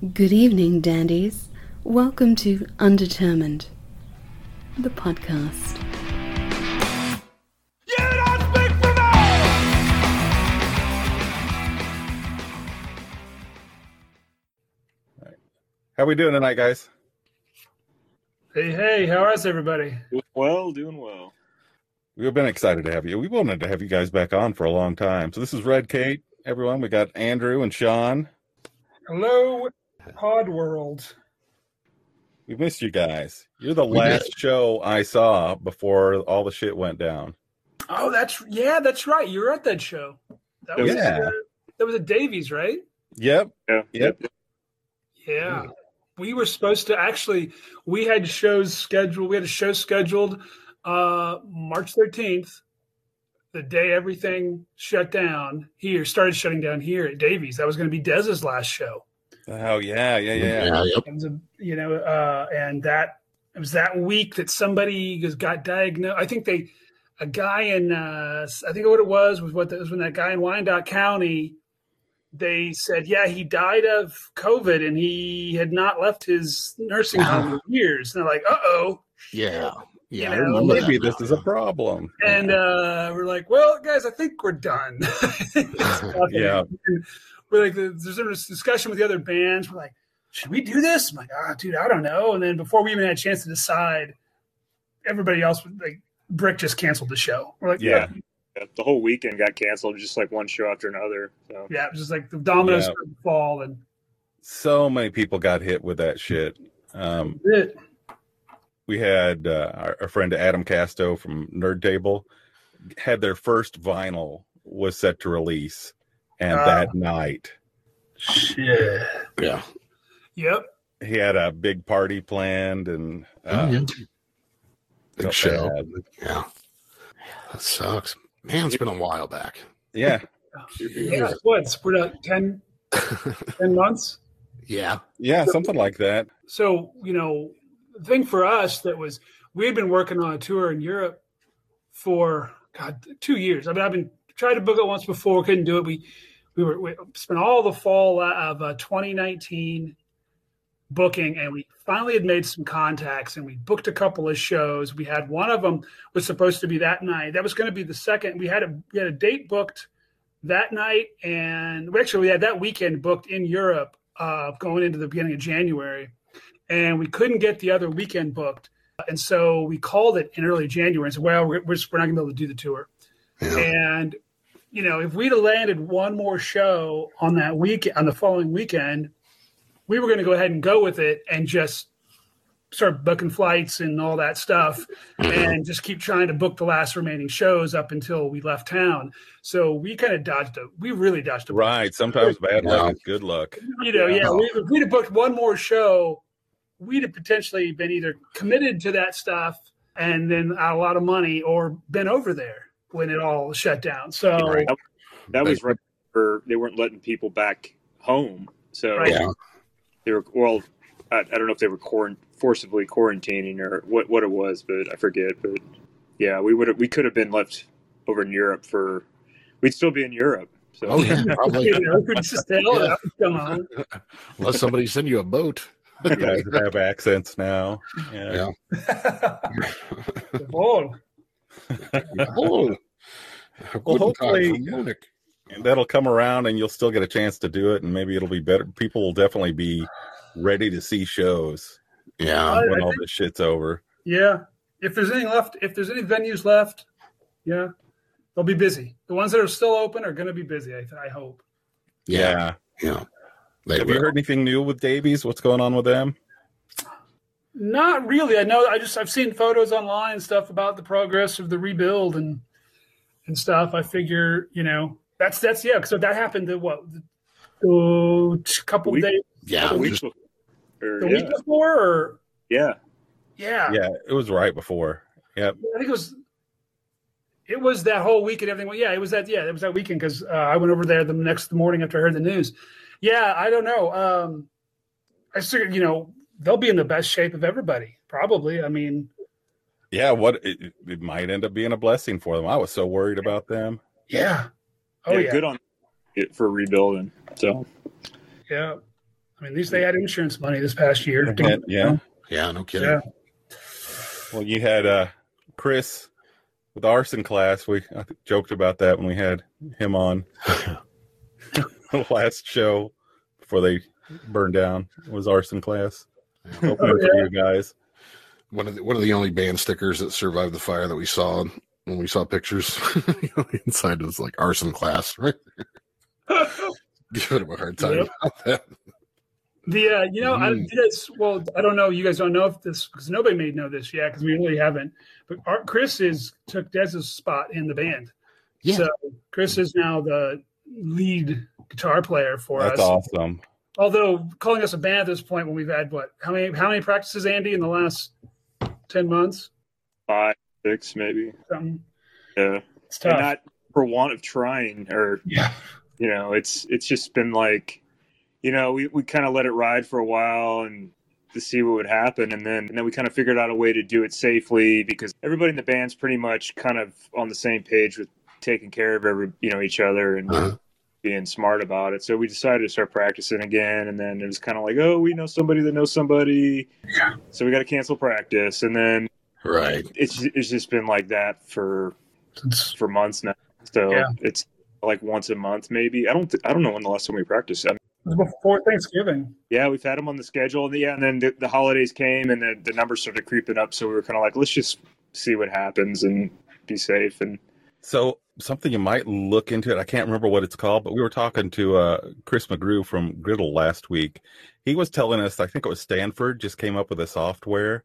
Good evening, dandies. Welcome to Undetermined, the podcast. You don't speak for me! How we doing tonight, guys? Hey, hey, how is everybody? Doing well, doing well. We've been excited to have you. We wanted to have you guys back on for a long time. So this is Red Kate, everyone. We got Andrew and Sean. Hello, Pod World. We missed you guys. You're the last show I saw before all the shit went down. Oh, that's yeah, that's right. You were at that show. That was Yeah. uh, that was at Davey's, right? Yep. Yeah. Yep. Yeah. We were supposed to actually we had shows scheduled. We had a show scheduled uh March 13th, the day everything shut down here, started shutting down here at Davey's. That was going to be Dez's last show. Oh yeah, yeah, yeah. yep. A, you know, uh, and that it was that week that somebody was- got diagnosed. I think they, a guy in, uh, I think what it was was what that was when that guy in Wyandotte County, they said, yeah, he died of COVID and he had not left his nursing home in years. And they're like, uh oh. Yeah. Yeah. You know, remember that Maybe this is a problem. And uh, we're like, well, guys, I think we're done. Yeah. And we're like, there's this discussion with the other bands. We're like, should we do this? I'm like, ah, dude, I don't know. And then before we even had a chance to decide, everybody else like, Brick just canceled the show. We're like, Yeah. Yeah, The whole weekend got canceled, just like one show after another. So yeah, it was just like the dominoes Yeah. started fall and So many people got hit with that shit. Um, it. we had uh, our, our friend Adam Casto from Nerd Table had their first vinyl was set to release, and Ah. that night Shit. Yeah. Yep. he had a big party planned, and uh, Oh, yeah. Big show. bad. Yeah. That sucks. Man, it's been a while back. Yeah, Yeah. What? We're at 10, 10 months. Yeah. yeah, something like that. so you know the thing for us that was we had been working on a tour in europe for god two years i mean i've been tried to book it once before couldn't do it we we were we spent all the fall of uh, 2019 booking and we finally had made some contacts and we booked a couple of shows we had one of them was supposed to be that night that was going to be the second we had a we had a date booked that night and we actually we had that weekend booked in europe uh, going into the beginning of January, and we couldn't get the other weekend booked, and so we called it in early January and said, "Well, we're, we're just- we're not going to be able to do the tour." Yeah. And you know, if we'd have landed one more show on that week on the following weekend, we were going to go ahead and go with it and just start booking flights and all that stuff and just keep trying to book the last remaining shows up until we left town. So we kind of dodged a we really dodged a bullet Right. Sometimes bad Yeah. luck is good luck. you know, yeah, Yeah. we, if we'd have booked one more show, we'd have potentially been either committed to that stuff and then out a lot of money or been over there when it all shut down. So, Right. that was right for they weren't letting people back home. So Right. Yeah. they were well. I, I don't know if they were quarant- forcibly quarantining or what what it was, but I forget. But yeah, we would we could have been left over in Europe for. We'd still be in Europe. So Oh, yeah. Probably. you know, we just hell, oh, that come on. Unless somebody send you a boat. You guys have accents now. Yeah. Yeah. oh. Well, hopefully- Munich. And that'll come around and you'll still get a chance to do it and maybe it'll be better. People will definitely be ready to see shows Yeah. I- when all this shit's over. yeah. If there's any left, if there's any venues left, yeah, they'll be busy. The ones that are still open are going to be busy. I, I hope. Yeah. Yeah. They Have you heard anything new with Davey's? What's going on with them? Not really. I know. I just I've seen photos online and stuff about the progress of the rebuild and and stuff. I figure you know that's that's yeah. So that happened. The, what the a couple Week- days Yeah. the week just- before, or, the yeah, week before, or yeah, yeah, Yeah, it was right before. Yep. I think it was. It was that whole week and everything. Well, yeah, it was that. Yeah, it was that weekend because uh, I went over there the next morning after I heard the news. Yeah, I don't know. Um, I figured you know they'll be in the best shape of everybody. Probably. I mean, Yeah, what it, it might end up being a blessing for them. I was so worried about them. yeah. Oh yeah. good on it for rebuilding. So Yeah. I mean, at least they had insurance money this past year. Yeah, yeah. Yeah, no kidding. Yeah. Well, you had uh, Chris with arson class. We I joked about that when we had him on the last show before they burned down. Was arson class opening for you guys? One of the one of the only band stickers that survived the fire that we saw when we saw pictures. you know, inside was like arson class, right? Giving him a hard time Yep. about that. The uh, you know, I, Mm. you guys, well, I don't know. You guys don't know if this because nobody may know this yet because we really haven't. But our, Chris is took Dez's spot in the band. Yeah. So Chris is now the lead guitar player for That's us. That's awesome. Although calling us a band at this point when we've had what how many how many practices Andy in the last ten months? Five, six, maybe. Something. Yeah. It's And not for want of trying or yeah. you know it's it's just been like you know we, we kind of let it ride for a while and to see what would happen and then and then we kind of figured out a way to do it safely because everybody in the band's pretty much kind of on the same page with taking care of every you know each other and Uh-huh. Being smart about it so we decided to start practicing again and then it was kind of like oh we know somebody that knows somebody Yeah. so we got to cancel practice and then Right. it's it's just been like that for It's- for months now so Yeah. it's like once a month maybe i don't th- i don't know when the last time we practiced I it was before Thanksgiving. Yeah, we've had them on the schedule, and yeah, and then the, the holidays came, and the, the numbers started creeping up. So we were kind of like, let's just see what happens and be safe. And So something you might look into it. I can't remember what it's called, but we were talking to uh, Chris McGrew from Griddle last week. He was telling us, I think it was Stanford, just came up with a software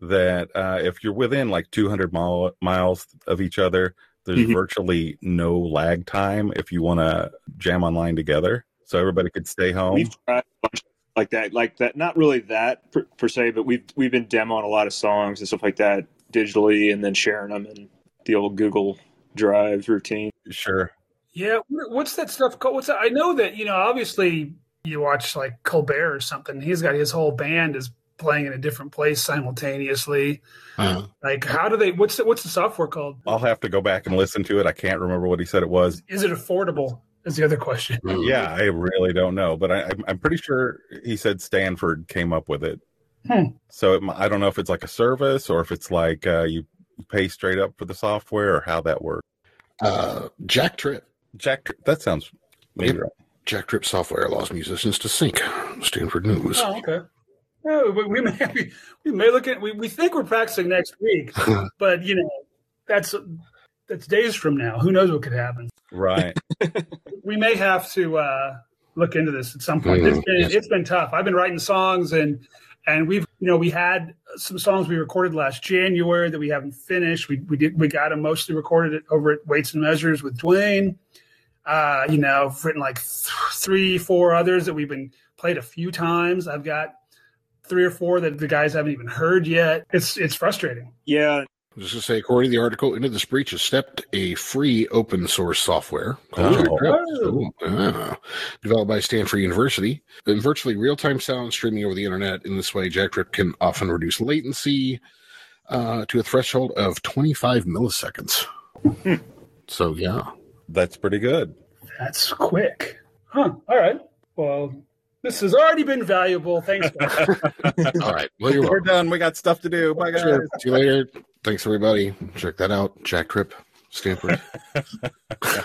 that uh, if you're within like 200 mile, miles of each other, there's Mhm. virtually no lag time if you want to jam online together. So everybody could stay home. we've tried a bunch like that, like that. Not really that per, per se, but we've we've been demoing a lot of songs and stuff like that digitally, and then sharing them in the old Google Drive routine. Sure. Yeah, what's that stuff called? What's that? I know that you know. Obviously, you watch like Colbert or something. He's got his whole band is playing in a different place simultaneously. Uh, Like, how do they? What's the, what's the software called? I'll have to go back and listen to it. I can't remember what he said it was. Is it affordable? Is the other question. Yeah, I really don't know, but I, I'm- I'm pretty sure he said Stanford came up with it. Hmm. So it, I don't know if it's like a service or if it's like uh, you pay straight up for the software or how that works. uh, JackTrip. Jack, that sounds maybe Yep. right. JackTrip software allows musicians to sync. Stanford News. Oh, okay. Yeah, we, we may we, we may look at we, we think we're practicing next week, but you know that's that's days from now. Who knows what could happen? right. we may have to uh, look into this at some point. Mhm. It's been Yes. it's been tough. I've been writing songs and and we've you know we had some songs we recorded last January that we haven't finished. We we did we got them mostly recorded over at Weights and Measures with Dwayne. Uh, you know, I've written like th- three, four others that we've been played a few times. I've got three or four that the guys haven't even heard yet. It's it's frustrating. Yeah, Just to say, according to the article, Into This Breach has stepped a free open source software called Oh. Jack Oh. Developed by Stanford University. In virtually real time sound streaming over the internet. In this way, JackTrip can often reduce latency uh, to a threshold of 25 milliseconds. So, yeah. That's pretty good. That's quick, huh? All right. Well, this has already been valuable. Thanks. guys. All right. Well, you're We're welcome. done. We got stuff to do. Bye, guys. See you later. Thanks, everybody. Check that out. JackTrip, Stanford.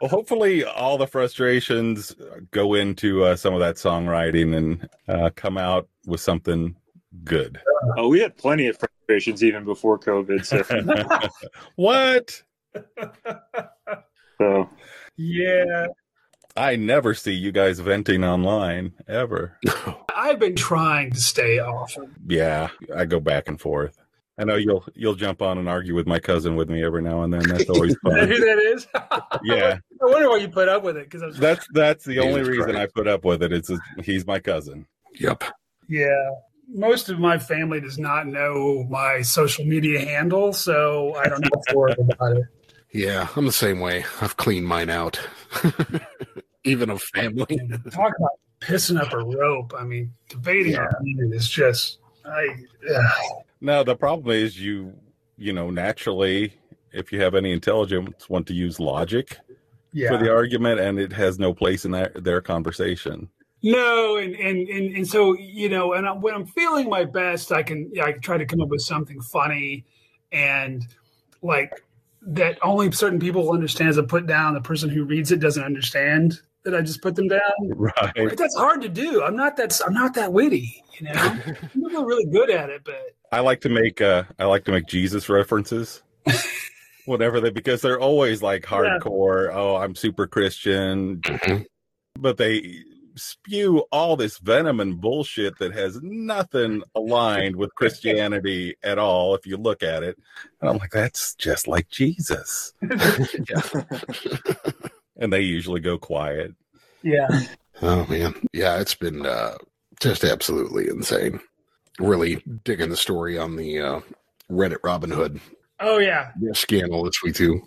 Well, hopefully, all the frustrations go into uh, some of that songwriting and uh, come out with something good. oh, we had plenty of frustrations even before COVID. So, what? so yeah, I never see you guys venting online ever. I've been trying to stay off. Yeah, I go back and forth. I know you'll you'll jump on and argue with my cousin with me every now and then. That's always fun. that who that is? Yeah, I wonder why you put up with it because I was that's that's the Jesus only reason Christ. I put up with it. It's he's my cousin. yep. yeah. Most of my family does not know my social media handle, so I don't know for about it. Yeah, I'm the same way. I've cleaned mine out. Even of family. Talk about pissing up a rope. I mean, debating Yeah. opinion is just I. ugh. No, the problem is you you know naturally, if you have any intelligence, want to use logic yeah. for the argument, and it has no place in that their conversation. No, and, and and and so you know, and I, when I'm feeling my best, I can I can try to come up with something funny, and like that only certain people will understand as a put down. The person who reads it doesn't understand that I just put them down. Right. But that's hard to do. I'm not that I'm not that witty, you know. Are really good at it, but I like to make uh I like to make Jesus references. Whatever they because they're always like hardcore, oh, I'm super Christian, Mhm. but they spew all this venom and bullshit that has nothing aligned with Christianity at all if you look at it. And I'm like, that's just like Jesus. And they usually go quiet. yeah, Oh man, yeah, it's been uh, just absolutely insane. Really digging the story on the uh, Reddit Robinhood oh yeah, scandal this week too.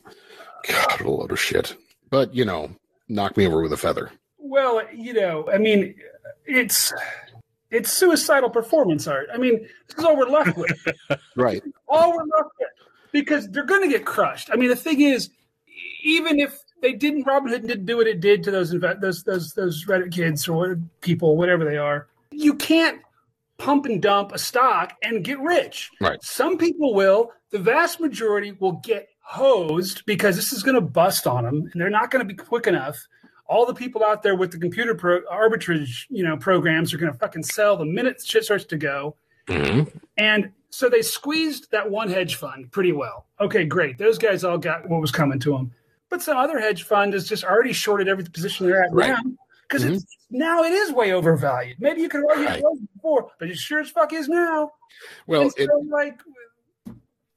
God, a load of shit. But you know, knock me over with a feather. Well, you know, I mean, it's it's suicidal performance art. I mean, this is all we're left with. Right. all we're left with because they're going to get crushed. I mean, the thing is, even if they didn't, Robinhood didn't do what it did to those those those those Reddit kids or people, whatever they are. You can't pump and dump a stock and get rich. Right. Some people will. The vast majority will get hosed because this is going to bust on them, and they're not going to be quick enough. All the people out there with the computer pro- arbitrage, you know, programs are going to fucking sell the minute shit starts to go. hmm And so they squeezed that one hedge fund pretty well. Okay, great. Those guys all got what was coming to them. But some other hedge fund has just already shorted every position they're at Right. now because it's now it is way overvalued. Maybe you could argue Right. it was before, but it sure as fuck is now. Well, so, it, like,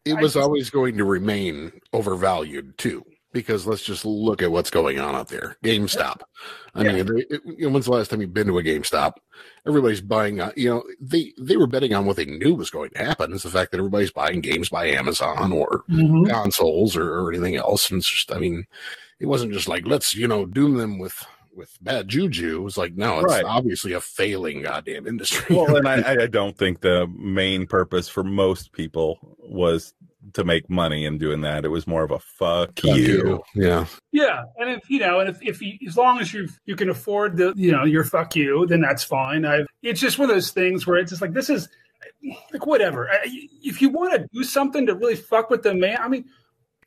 it I was just- always going to remain overvalued too, because let's just look at what's going on out there. GameStop. I Yeah. mean, it, you know, when's the last time you've been to a GameStop? Everybody's buying. Uh, you know, they they were betting on what they knew was going to happen. Is the fact that everybody's buying games by Amazon or consoles or, or anything else. And it's just, I mean, it wasn't just like let's you know doom them with with bad juju. It was like no, it's Right. obviously a failing goddamn industry. Well, and I, I don't think the main purpose for most people was to make money in doing that. It was more of a fuck, Fuck you. Yeah. Yeah, and if you know, and if, if you, as long as you you can afford the you know your fuck you, then that's fine. I it's just one of those things where it's just like this is like whatever. I- If you want to do something to really fuck with the man, I mean,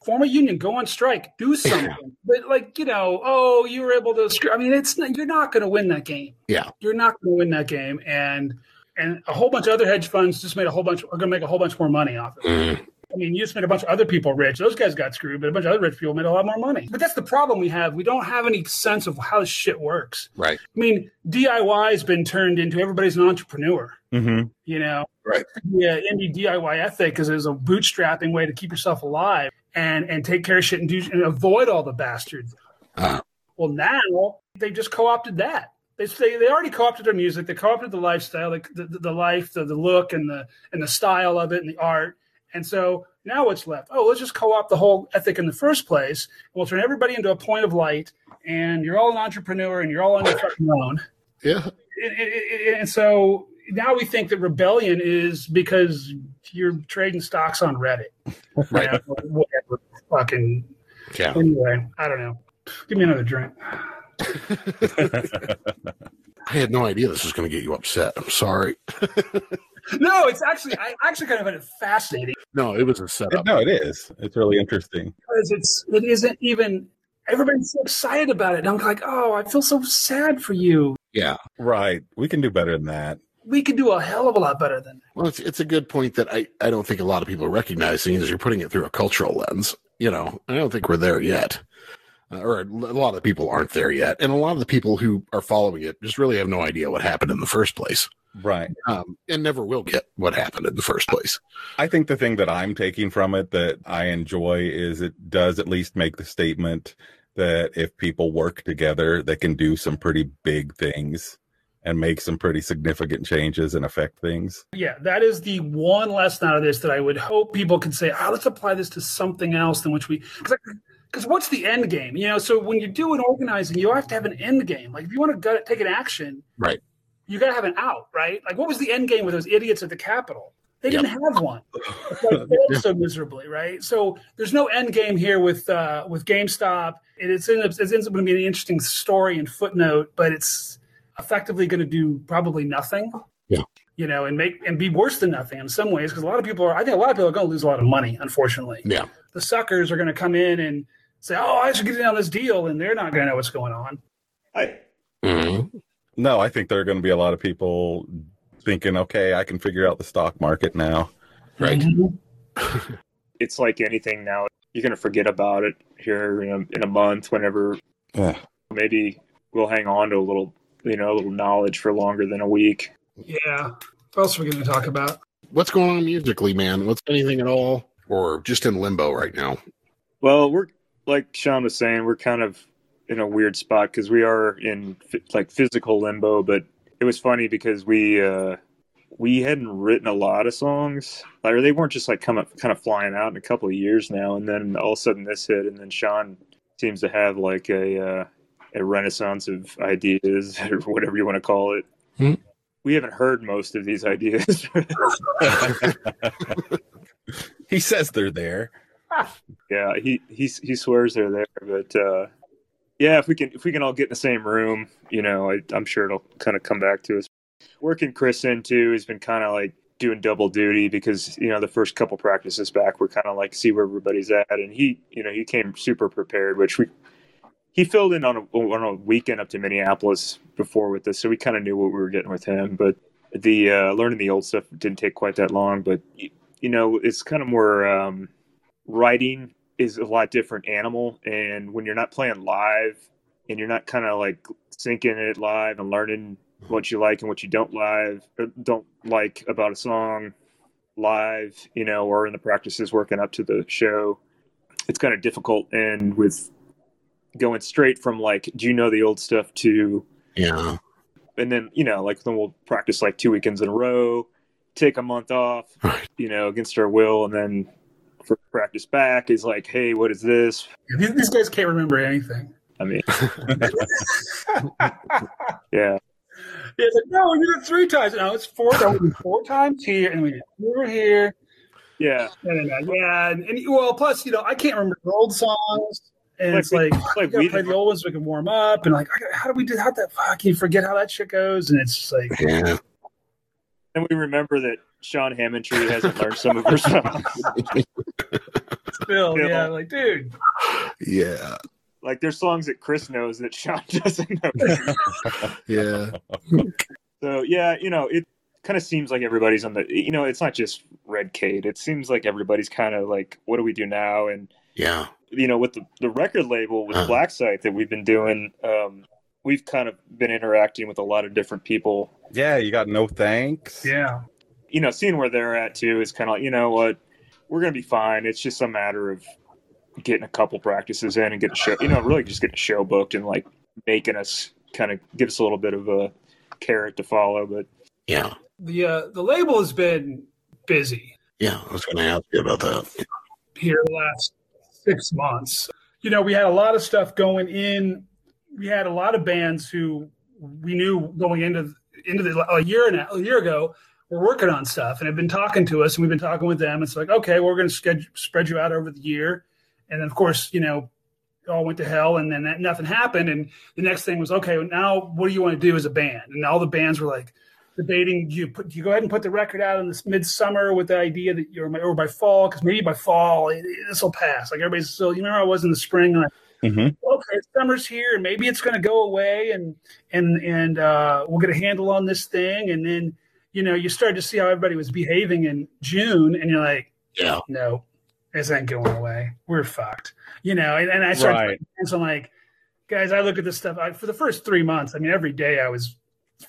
form a union, go on strike, do something. But like you know, oh, you were able to. screw- I mean, it's not, you're not going to win that game. Yeah. you're not going to win that game, and and a whole bunch of other hedge funds just made a whole bunch are going to make a whole bunch more money off it. Mm. I mean, you just made a bunch of other people rich. Those guys got screwed, but a bunch of other rich people made a lot more money. But that's the problem we have. We don't have any sense of how this shit works. Right. I mean, DIY has been turned into everybody's an entrepreneur. Mm-hmm. You know, Right. Yeah, indie DIY ethic is, is a bootstrapping way to keep yourself alive and and take care of shit and do and avoid all the bastards. Uh, Well, now they just co-opted that. They say they already co-opted their music. They co-opted the lifestyle, the, the, the life, the, the look, and the and the style of it, and the art. And so now what's left? Oh, let's just co-opt the whole ethic in the first place. We'll turn everybody into a point of light, and you're all an entrepreneur, and you're all on your own. yeah. And so now we think that rebellion is because you're trading stocks on Reddit, Right. You know, whatever. Fucking Yeah. anyway, I don't know. Give me another drink. I had no idea this was going to get you upset. I'm sorry. No, it's actually I actually kind of find it fascinating No, it was a setup. no, it is. It's really interesting. because it's it isn't even everybody's so excited about it. And I'm like, oh, I feel so sad for you. Yeah. Right. We can do better than that. We could do a hell of a lot better than that. Well, it's it's a good point that I, I don't think a lot of people are recognizing is you're putting it through a cultural lens. You know, I don't think we're there yet. Uh, or a lot of people aren't there yet. And a lot of the people who are following it just really have no idea what happened in the first place. Right. Um, and never will get what happened in the first place. I think the thing that I'm taking from it that I enjoy is it does at least make the statement that if people work together, they can do some pretty big things and make some pretty significant changes and affect things. Yeah, that is the one lesson out of this that I would hope people could say, ah, let's apply this to something else than which we. Because what's the end game? You know, so when you do an organizing, you have to have an end game. Like if you want to go, take an action, Right. you got to have an out, right? Like what was the end game with those idiots at the Capitol? They didn't have one. Like failed so miserably, right? So there's no end game here with uh, with GameStop. It, it's, in, it ends up going to be an interesting story and footnote, but it's effectively going to do probably nothing. Yeah. You know, and make and be worse than nothing in some ways because a lot of people are. I think a lot of people are going to lose a lot of money. Unfortunately, Yeah. the suckers are going to come in and say, "Oh, I should get in on this deal," and they're not going to know what's going on. I, Mhm. No, I think there are going to be a lot of people thinking, okay, I can figure out the stock market now. Right. it's like anything now. You're going to forget about it here in a, in a month, whenever Ugh. maybe we'll hang on to a little, you know, a little knowledge for longer than a week. Yeah. What else are we going to talk about? What's going on musically, man? What's anything at all? Or just in limbo right now? Well, we're like Sean was saying, we're kind of in a weird spot because we are in like physical limbo. But it was funny because we uh, we hadn't written a lot of songs, like, or they weren't just like coming kind of flying out in a couple of years now. And then all of a sudden this hit, and then Sean seems to have like a uh, a renaissance of ideas or whatever you want to call it. Hmm. We haven't heard most of these ideas. he says they're there. yeah he he he swears they're there but uh yeah if we can if we can all get in the same room you know I, i'm sure it'll kind of come back to us working chris in into has been kind of like doing double duty because you know the first couple practices back we're kind of like see where everybody's at and he you know he came super prepared which we he filled in on a, on a weekend up to minneapolis before with us so we kind of knew what we were getting with him but the uh learning the old stuff didn't take quite that long but you know it's kind of more um writing is a lot different animal and when you're not playing live and you're not kind of like sinking it live and learning what you like and what you don't live or don't like about a song live you know or in the practices working up to the show it's kind of difficult and with going straight from like do you know the old stuff to Yeah. and then you know like then we'll practice like two weekends in a row take a month off Right. you know against our will and then for practice back is like hey what is this These, these guys can't remember anything. i mean yeah Yeah, it's like, no, we did it three times. No, it's four. No, we did four times here, and we did four here. yeah No, no, no. Yeah, and, and well, plus, you know, I can't remember the old songs, and Like it's we- like, like like we we gotta play the old ones so we can warm up, and like, how do we do? How the fuck you forget how that shit goes? And it's like, Yeah. and we remember that sean hammondtree hasn't learned some of her songs still, Yeah. yeah, like, dude, Yeah. like there's songs that chris knows that sean doesn't know Yeah. so yeah you know it kind of seems like everybody's on the you know it's not just red Kate. it seems like everybody's kind of like what do we do now and Yeah. You know, with the, the record label with Uh-huh. Black Site that we've been doing, um, we've kind of been interacting with a lot of different people. Yeah, you got no thanks. yeah, You know, seeing where they're at too is kind of like, you know what, we're gonna be fine. It's just a matter of getting a couple practices in and get a show. You know, really just getting a show booked and like making us kind of give us a little bit of a carrot to follow. But Yeah. the uh, the label has been busy Yeah. I was going to ask you about that. here last six months. You know, we had a lot of stuff going in. We had a lot of bands who we knew going into into the a year and a, a year ago were working on stuff and have been talking to us, and we've been talking with them. It's like, okay, we're going to spread you out over the year, and then of course, you know, all went to hell, and then that, nothing happened. And the next thing was, okay, now what do you want to do as a band? And all the bands were like debating do you put do you go ahead and put the record out in this midsummer with the idea that you're or by fall because maybe by fall this will pass like everybody's still you remember I was in the spring like Mhm. okay summer's here and maybe it's going to go away and and and uh, we'll get a handle on this thing and then you know you started to see how everybody was behaving in June and you're like Yeah. no this ain't going away we're fucked you know and, and I started Right. and so like guys I look at this stuff I, for the first three months I mean every day I was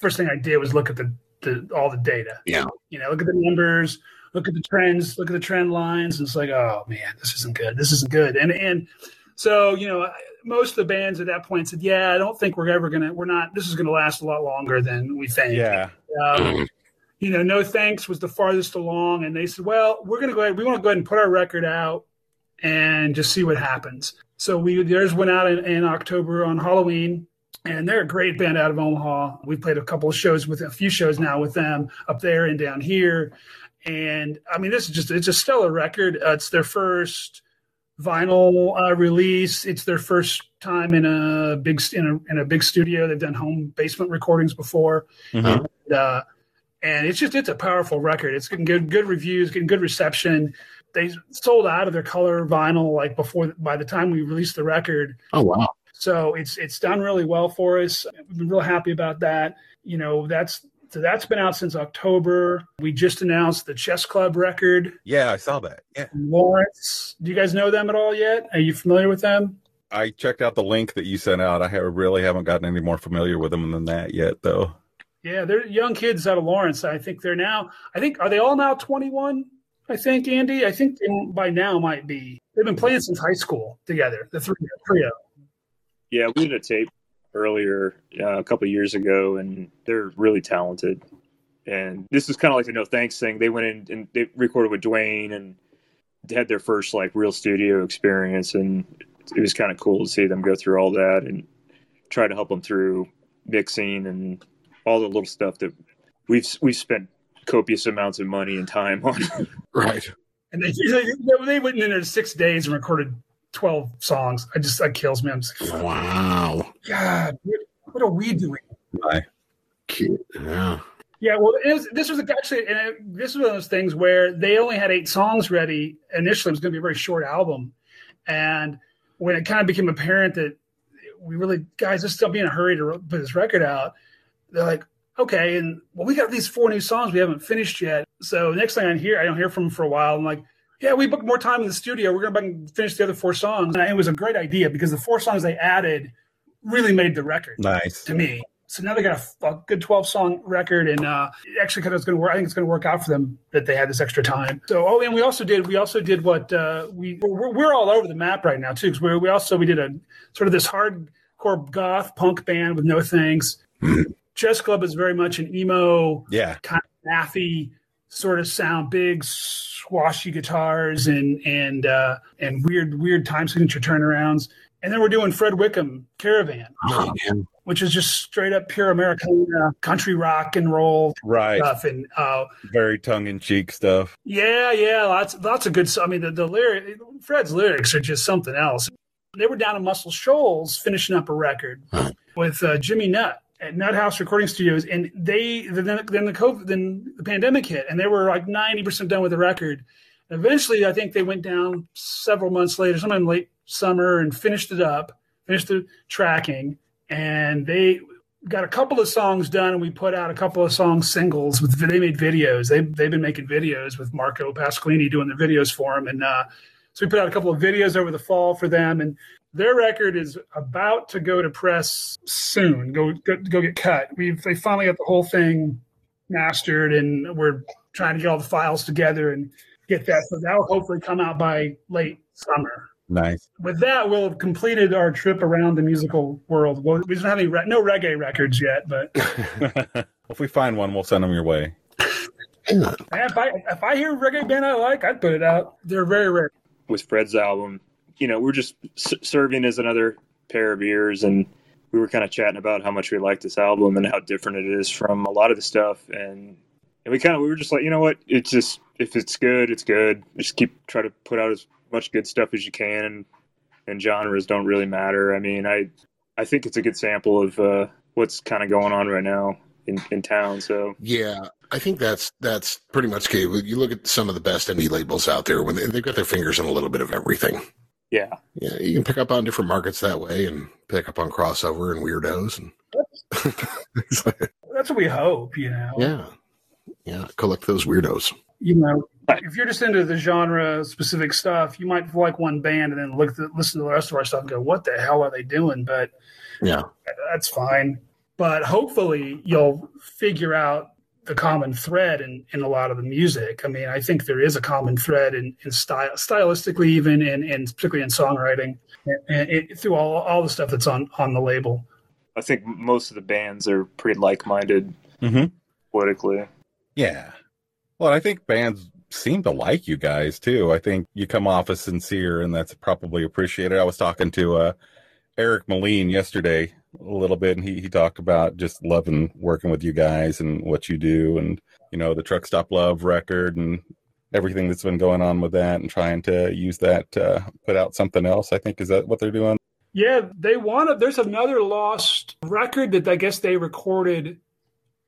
first thing I did was look at the, the all the data. Yeah. You know, look at the numbers, look at the trends, look at the trend lines. And it's like, oh man, this isn't good. This isn't good. And and so you know, most of the bands at that point said, yeah, I don't think we're ever gonna. We're not. This is gonna last a lot longer than we think. Yeah. Um, you know, no thanks was the farthest along, and they said, well, we're gonna go ahead. We want to go ahead and put our record out and just see what happens. So we theirs went out in, in October on Halloween and they're a great band out of Omaha. We've played a couple of shows with a few shows now with them up there and down here. And I mean, this is just it's a stellar record. Uh, it's their first vinyl uh, release. It's their first time in a big in a, in a big studio. They've done home basement recordings before, Mhm. and, uh, and it's just it's a powerful record. It's getting good good reviews, getting good reception. They sold out of their color vinyl like before by the time we released the record. Oh wow. So it's it's done really well for us. We've been real happy about that. You know, that's so that's been out since October. We just announced the Chess Club record. Yeah, I saw that. Yeah. Lawrence, do you guys know them at all yet? Are you familiar with them? I checked out the link that you sent out. I have, really haven't gotten any more familiar with them than that yet, though. Yeah, they're young kids out of Lawrence. I think they're now. I think are they all now twenty one? I think Andy. I think they by now might be. They've been playing since high school together. The three trio. Yeah, we did a tape earlier uh, a couple years ago, and they're really talented. And this is kind of like the no thanks thing. They went in and they recorded with Dwayne and they had their first like real studio experience, and it was kind of cool to see them go through all that and try to help them through mixing and all the little stuff that we've we've spent copious amounts of money and time on. Right. And they they, they went in there six days and recorded twelve songs. I just that kills me. I'm just like, Wow. God, what, what are we doing? Bye. Cute. Yeah. Yeah, well, it was, this was actually, and it, this was one of those things where they only had eight songs ready. Initially, it was going to be a very short album, and when it kind of became apparent that we really, guys, let's don't be in a hurry to put this record out. They're like, okay, and well, we got these four new songs we haven't finished yet. So next thing I hear, I don't hear from them for a while. I'm like, yeah, we booked more time in the studio. We're going to finish the other four songs, and it was a great idea because the four songs they added really made the record Nice. to me. So now they got a, a good 12 song record, and uh, actually kind of is going to work. I think it's going to work out for them that they had this extra time. So, oh, and we also did we also did what uh, we we're, we're all over the map right now too because we we also we did a sort of this hardcore goth punk band with no thanks. Chess Club is very much an emo Yeah. kind of mathy sort of sound, big swashy guitars and and uh, and weird weird time signature turnarounds. And then we're doing Fred Wickham Caravan Oh man. which is just straight up pure Americana country rock and roll Right. stuff. And uh, Very tongue in cheek stuff. yeah, yeah, lots lots of good. I mean, the, the lyric, Fred's lyrics are just something else. They were down in Muscle Shoals finishing up a record with uh, Jimmy Nutt at NuttHouse Recording Studios, and they then then the COVID then the pandemic hit, and they were like ninety percent done with the record. Eventually, I think they went down several months later, sometime late summer, and finished it up, finished the tracking, and they got a couple of songs done, and we put out a couple of song singles. With they made videos. They they've been making videos with Marco Pasquini doing the videos for them, and uh, so we put out a couple of videos over the fall for them, and their record is about to go to press soon. Go go, go get cut. We've they finally got the whole thing mastered, and we're trying to get all the files together and get that. So that will hopefully come out by late summer. Nice. With that, we'll have completed our trip around the musical world. Well, we don't have any re- no reggae records yet, but if we find one, we'll send them your way. If I if I hear a reggae band I like, I'd put it out. They're very rare. with Fred's album, you know, we're just s- serving as another pair of ears, and we were kind of chatting about how much we like this album and how different it is from a lot of the stuff, and and we kind of we were just like, you know what, it's just if it's good, it's good. Just keep try to put out as much good stuff as you can, and, and genres don't really matter. I mean, I I think it's a good sample of uh, what's kind of going on right now in in town. So Yeah, I think that's that's pretty much okay. You look at some of the best indie labels out there when they, they've got their fingers in a little bit of everything. Yeah, Yeah, you can pick up on different markets that way, and pick up on crossover and weirdos, and It's That's what we hope, you know. yeah, yeah, collect those weirdos. You know, if you're just into the genre specific stuff, you might like one band and then look at, listen to the rest of our stuff and go, "What the hell are they doing?" But Yeah, that's fine. But hopefully, you'll figure out the common thread in, in a lot of the music. I mean, I think there is a common thread in, in style, stylistically, even and, and particularly in songwriting, and, and it, through all all the stuff that's on on the label. I think most of the bands are pretty like minded Mhm. politically. Yeah. Well, I think bands seem to like you guys too. I think you come off as sincere, and that's probably appreciated. I was talking to uh, Eric Moline yesterday a little bit, and he, he talked about just loving working with you guys and what you do, and you know the Truck Stop Love record and everything that's been going on with that, and trying to use that to put out something else. I think is that what they're doing. Yeah, they wanted. There's another lost record that I guess they recorded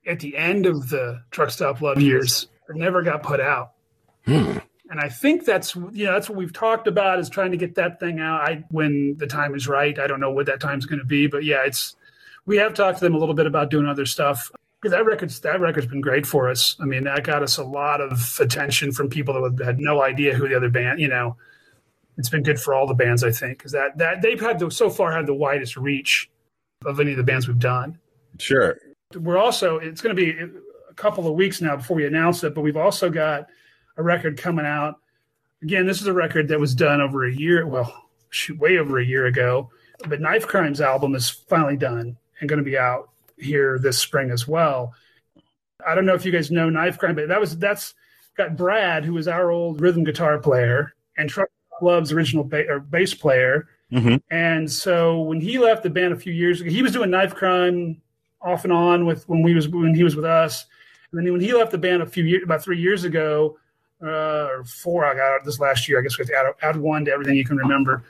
at the end of the Truck Stop Love years. It never got put out. Hmm. And I think that's you know that's what we've talked about is trying to get that thing out I, when the time is right. I don't know what that time's going to be, but yeah, it's we have talked to them a little bit about doing other stuff because that record's that record's been great for us. I mean, that got us a lot of attention from people that had no idea who the other band. You know, it's been good for all the bands I think because that that they've had the, so far had the widest reach of any of the bands we've done. Sure. We're also it's going to be a couple of weeks now before we announce it, but we've also got a record coming out. Again, this is a record that was done over a year, well, shoot, way over a year ago. But Knife Crimes album is finally done and going to be out here this spring as well. I don't know if you guys know Knife Crime, but that was that's got Brad, who was our old rhythm guitar player, and Truck Love's original ba- bass player. Mhm. And so when he left the band a few years ago, he was doing Knife Crime off and on with when we was when he was with us. And then when he left the band a few years, about three years ago, uh, or four, I got out this last year. I guess we have to add, add one to everything you can remember.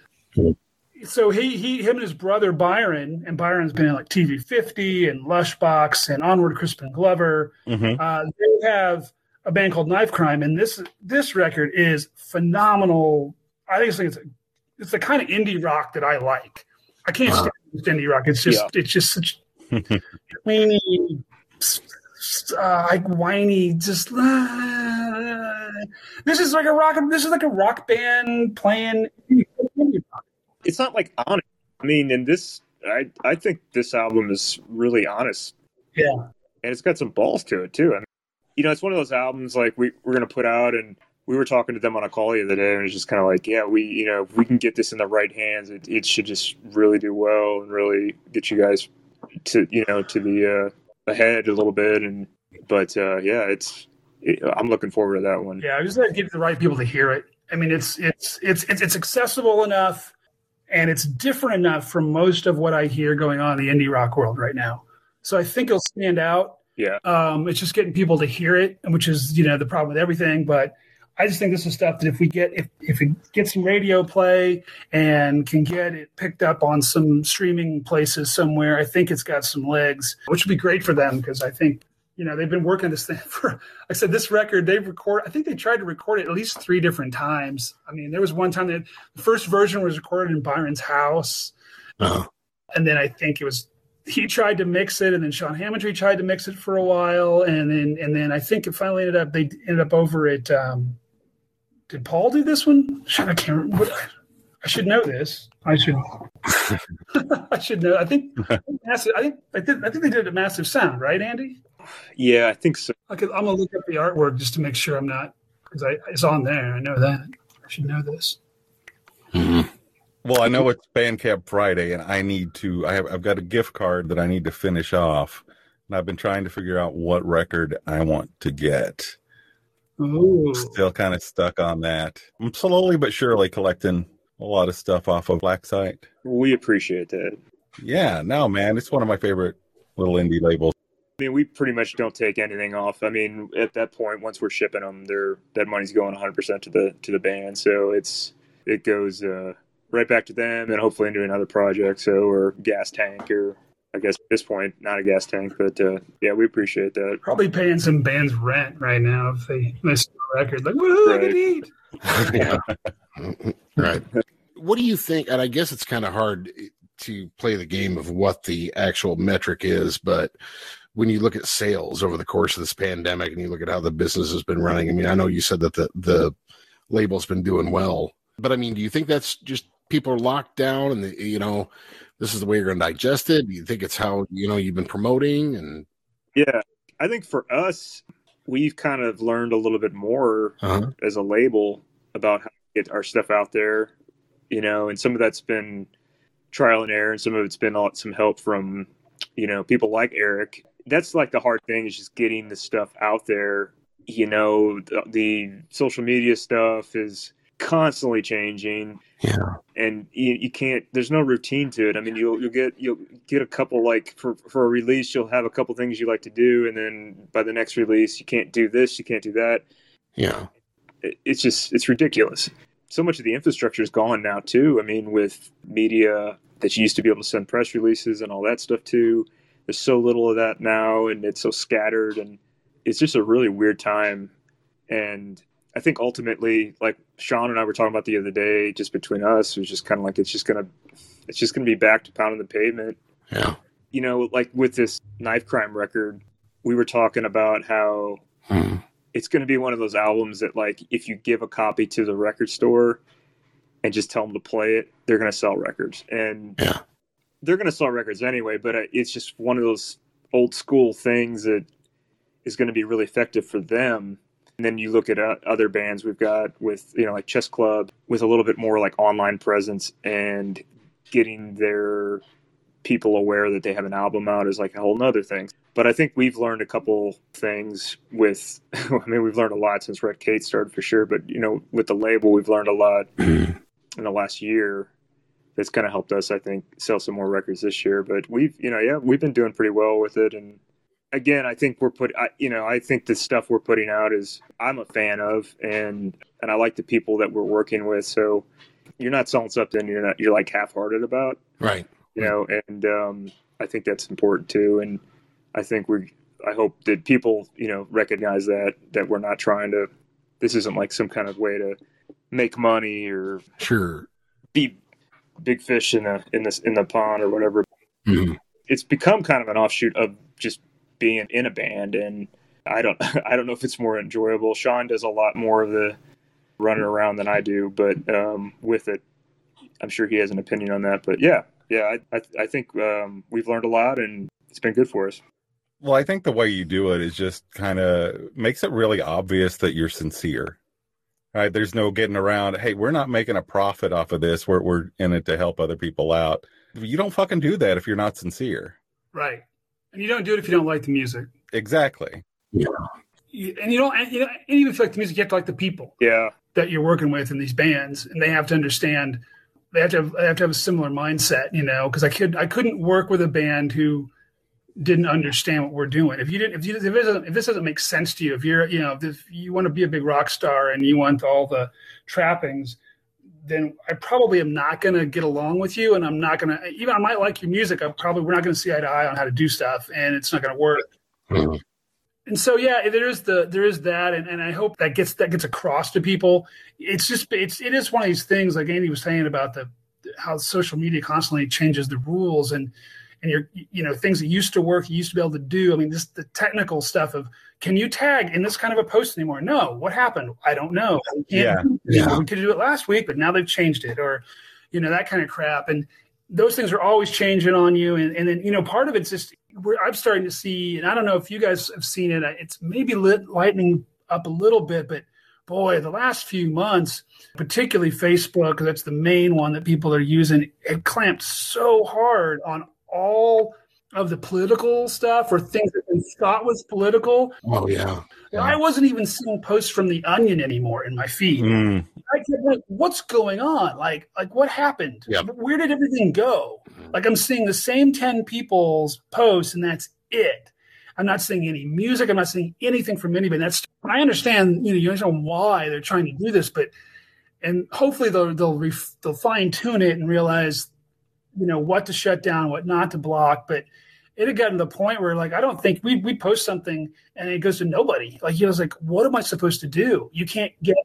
So he, he, him and his brother Byron, and Byron's been in like TV 50 and Lushbox and Onward Crispin Glover. Mhm. Uh, they have a band called Knife Crime, and this this record is phenomenal. I think it's like it's, the kind of indie rock that I like. I can't Wow. stand indie rock. It's just it's just such whiny, uh, like whiny, just. uh, this is like a rock. This is like a rock band playing. It's not like honest. I mean, and this, I I think this album is really honest. Yeah. and it's got some balls to it too. I mean, you know, it's one of those albums like we we're gonna put out, and we were talking to them on a call the other day, and it's just kind of like, yeah, we you know, if we can get this in the right hands, it, it should just really do well and really get you guys to you know to the uh, ahead a little bit. And but uh, yeah, it's it, I'm looking forward to that one. Yeah, I just got to get the right people to hear it. I mean, it's it's it's it's, it's accessible enough, and it's different enough from most of what I hear going on in the indie rock world right now. So I think it'll stand out. Yeah. Um, it's just getting people to hear it, which is you know the problem with everything. But I just think this is stuff that if we get if if it gets some radio play and can get it picked up on some streaming places somewhere, I think it's got some legs, which would be great for them because I think you know they've been working this thing for like i said this record they've recorded i think they tried to record it at least three different times. I mean there was one time that the first version was recorded in byron's house. Uh, and then i think it was he tried to mix it and then sean hammondry tried to mix it for a while and then and then i think it finally ended up they ended up over at um did paul do this one Shit, i can't remember i should know this i should i should know i think massive i think i think i think they did a massive sound right andy Yeah, I think so. I could, I'm gonna look up the artwork just to make sure I'm not because I it's on there. I know that. I should know this. mhm. Well, I know it's Bandcamp Friday, and I need to. I have. I've got a gift card that I need to finish off, and I've been trying to figure out what record I want to get. Ooh. Still kind of stuck on that. I'm slowly but surely collecting a lot of stuff off of Black Site. We appreciate that. Yeah, no, man, it's one of my favorite little indie labels. I mean, we pretty much don't take anything off. I mean, at that point, once we're shipping them, they're that money's going 100 percent to the to the band. So it's it goes uh, right back to them, and hopefully into another project. So or gas tank, or I guess at this point, not a gas tank, but uh, yeah, we appreciate that. Probably paying some band's rent right now if they miss the record. Like, woohoo, I Right. could eat. yeah. right. What do you think? And I guess it's kind of hard to play the game of what the actual metric is, but when you look at sales over the course of this pandemic and you look at how the business has been running, I mean, I know you said that the, the label's been doing well, but I mean, do you think that's just people are locked down and, the, you know, this is the way you're going to digest it? You think it's how, you know, you've been promoting and, Yeah, I think for us, we've kind of learned a little bit more uh as a label about how to get our stuff out there, you know, and some of that's been trial and error, and some of it's been a lot- some help from, you know, people like Eric. That's like the hard thing is just getting the stuff out there. You know, the, the social media stuff is constantly changing. Yeah, and you, you can't there's no routine to it. I mean you'll you'll get you'll get a couple like for for a release you'll have a couple things you like to do and then by the next release you can't do this you can't do that. Yeah, it, it's just it's ridiculous. So much of the infrastructure is gone now too. I mean with media that you used to be able to send press releases and all that stuff to. There's so little of that now, and it's so scattered, and it's just a really weird time. And I think ultimately, like Sean and I were talking about the other day, just between us, it was just kind of like it's just gonna, it's just gonna be back to pounding the pavement. Yeah. You know, like with this knife crime record, we were talking about how Hmm. it's going to be one of those albums that, like, if you give a copy to the record store and just tell them to play it, they're going to sell records, and Yeah. they're going to sell records anyway. But uh, it's just one of those old school things that is going to be really effective for them. And then you look at uh, other bands we've got with, you know, like Chess Club with a little bit more like online presence and getting their people aware that they have an album out is like a whole nother thing. But I think we've learned a couple things with, I mean, we've learned a lot since Red Kate started for sure. But, you know, with the label, we've learned a lot Mhm. in the last year that's kind of helped us, I think, sell some more records this year. But we've, you know, yeah, we've been doing pretty well with it. And again, I think we're put, I, you know, I think the stuff we're putting out is I'm a fan of, and and I like the people that we're working with. So you're not selling something you're not you're like half-hearted about, Right. you know. And um, I think that's important too. And I think we, I hope that people, you know, recognize that that we're not trying to. This isn't like some kind of way to make money or Sure. be big fish in the in this in the pond or whatever. Mhm. It's become kind of an offshoot of just being in a band, and I don't I don't know if it's more enjoyable. Sean does a lot more of the running around than I do, but um, with it, I'm sure he has an opinion on that. But yeah, yeah, I I, I think um, we've learned a lot, and it's been good for us. Well, I think the way you do it is just kind of makes it really obvious that you're sincere. Right? There's no getting around, hey, we're not making a profit off of this. We're we're in it to help other people out. You don't fucking do that if you're not sincere. Right. And you don't do it if you don't like the music. Exactly. You, and you don't, and, you know, and even if you like the music, you have to like the people Yeah, that you're working with in these bands, and they have to understand. They have to have, they have to have a similar mindset, you know. Because I could I couldn't work with a band who didn't understand what we're doing. If you didn't, if, you, if, this, doesn't, if this doesn't make sense to you, if you're, you know, if you want to be a big rock star and you want all the trappings, then I probably am not going to get along with you, and I'm not going to even I might like your music. I probably we're not going to see eye to eye on how to do stuff, and it's not going to work. Mhm. And so yeah, there is the there is that, and, and I hope that gets that gets across to people. It's just it's it is one of these things like Andy was saying about the how social media constantly changes the rules and and you're you know things that used to work you used to be able to do. I mean, this the technical stuff of can you tag in this kind of a post anymore? No, what happened? I don't know. Yeah. do it anymore. Yeah. we could do it last week, but now they've changed it, or you know that kind of crap and those things are always changing on you and, and then you know part of it's just we're, i'm starting to see and i don't know if you guys have seen it it's maybe lit lightening up a little bit but boy the last few months particularly facebook because that's the main one that people are using it clamped so hard on all of the political stuff or things that they thought was political Oh yeah. i wasn't even seeing posts from the onion anymore in my feed Mm, I kept like, what's going on? Like, like what happened? Yep. Where did everything go? Like, I'm seeing the same ten people's posts, and that's it. I'm not seeing any music. I'm not seeing anything from anybody. That's I understand. You know, you understand why they're trying to do this, but and hopefully they'll they'll ref, they'll fine tune it and realize, you know, what to shut down, what not to block. But it had gotten to the point where like I don't think we we post something and it goes to nobody. Like you know, it's like what am I supposed to do? You can't get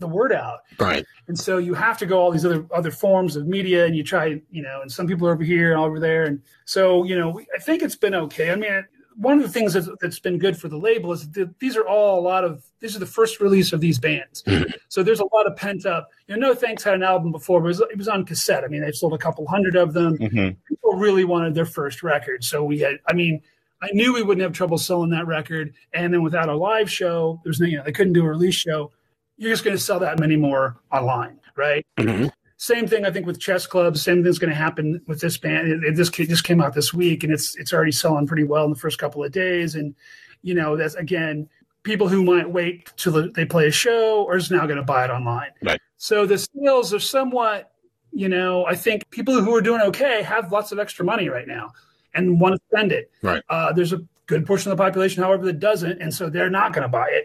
the word out. Right. And so you have to go all these other other forms of media, and you try, you know, and some people are over here and over there, and so you know, I think it's been okay. I mean, one of the things that's, that's been good for the label is that these are all a lot of these are the first release of these bands, so there's a lot of pent up. You know, No Thanks had an album before, but it was, it was on cassette. I mean, they've sold a couple hundred of them. mhm. People really wanted their first record, so we had. I mean. I knew we wouldn't have trouble selling that record, and then without a live show, there's no, you know, they couldn't do a release show you're just going to sell that many more online, right? Mhm. Same thing, I think, with chess clubs. Same thing's going to happen with this band. It, this just came out this week, and it's it's already selling pretty well in the first couple of days. And you know, that's again, people who might wait till they play a show or is now going to buy it online. Right. So the sales are somewhat, you know, I think people who are doing okay have lots of extra money right now and want to spend it. Right. Uh, there's a good portion of the population, however, that doesn't, and so they're not going to buy it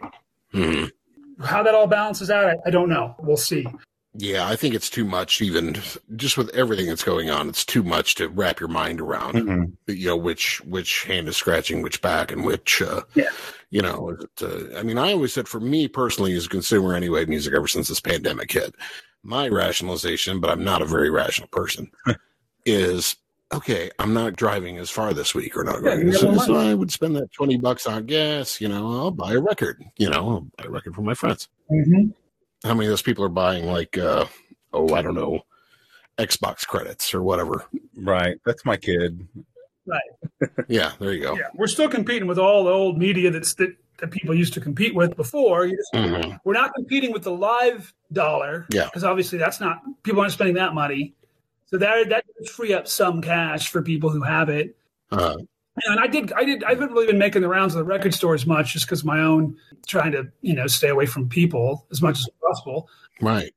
Mhm. how that all balances out, I, I don't know. We'll see. Yeah, I think it's too much. Even just with everything that's going on, it's too much to wrap your mind around. Mhm. You know, which which hand is scratching which back, and which, uh, Yeah. you know. it, uh, I mean, I always said for me personally, as a consumer anyway, music ever since this pandemic hit, my rationalization, but I'm not a very rational person, is okay. I'm not driving as far this week, or not. Yeah, driving. so, so. I would spend that twenty bucks on gas. You know, I'll buy a record. You know, I'll buy a record for my friends Mm-hmm. How many of those people are buying like uh oh i don't know xbox credits or whatever Right. That's my kid. Right. Yeah there you go Yeah, we're still competing with all the old media that's that, that people used to compete with before. You just, Mhm. We're not competing with the live dollar, Yeah. because obviously that's not people aren't spending that money. So that that does free up some cash for people who have it. uh, And I did, I did, I haven't really been making the rounds of the record store as much, just because my own trying to, you know, stay away from people as much as possible. right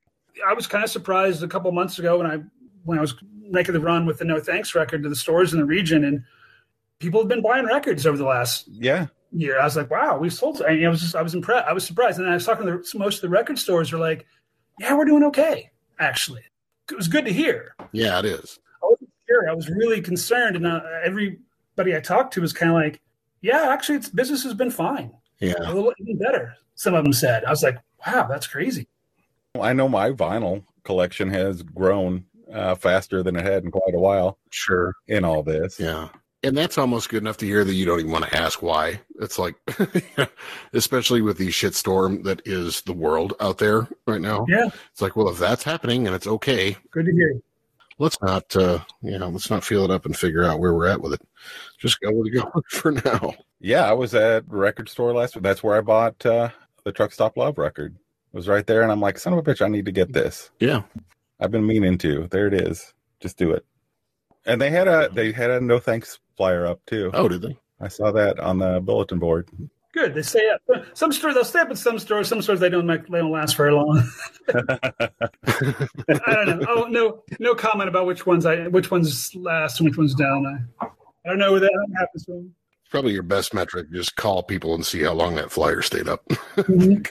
I was kind of surprised a couple months ago when I when I was making the run with the No Thanks record to the stores in the region, and people have been buying records over the last Yeah. year. I was like, wow, we sold. And I was just, I was impressed. I was surprised. And then I was talking to the, most of the record stores are like, yeah, we're doing okay. Actually, it was good to hear. yeah it is I wasn't sure. I was really concerned, and uh, everybody I talked to was kind of like, yeah, actually, it's business has been fine, yeah a little even better. Some of them said. I was like, wow, that's crazy. I know my vinyl collection has grown uh, faster than it had in quite a while sure in all this. yeah and that's almost good enough to hear that you don't even want to ask why it's like especially with the shitstorm that is the world out there right now Yeah, it's like well if that's happening and it's okay good to hear. let's not uh you know let's not feel it up and figure out where we're at with it just go with it going for now Yeah, I was at record store last week. That's where I bought uh, the Truck Stop Love record. It was right there, and I'm like, son of a bitch, I need to get this. yeah I've been meaning to. There it is. Just do it. And they had a they had a no thanks flyer up too. oh did they I saw that on the bulletin board. Good. They stay up. Some stores they'll stay up at some stores. Some stores they don't make. They don't last very long. I don't know. Oh no, no comment about which ones I which ones last and which ones down. I, I don't know where that happens to them. probably your best metric. Just call people and see how long that flyer stayed up. Mm-hmm.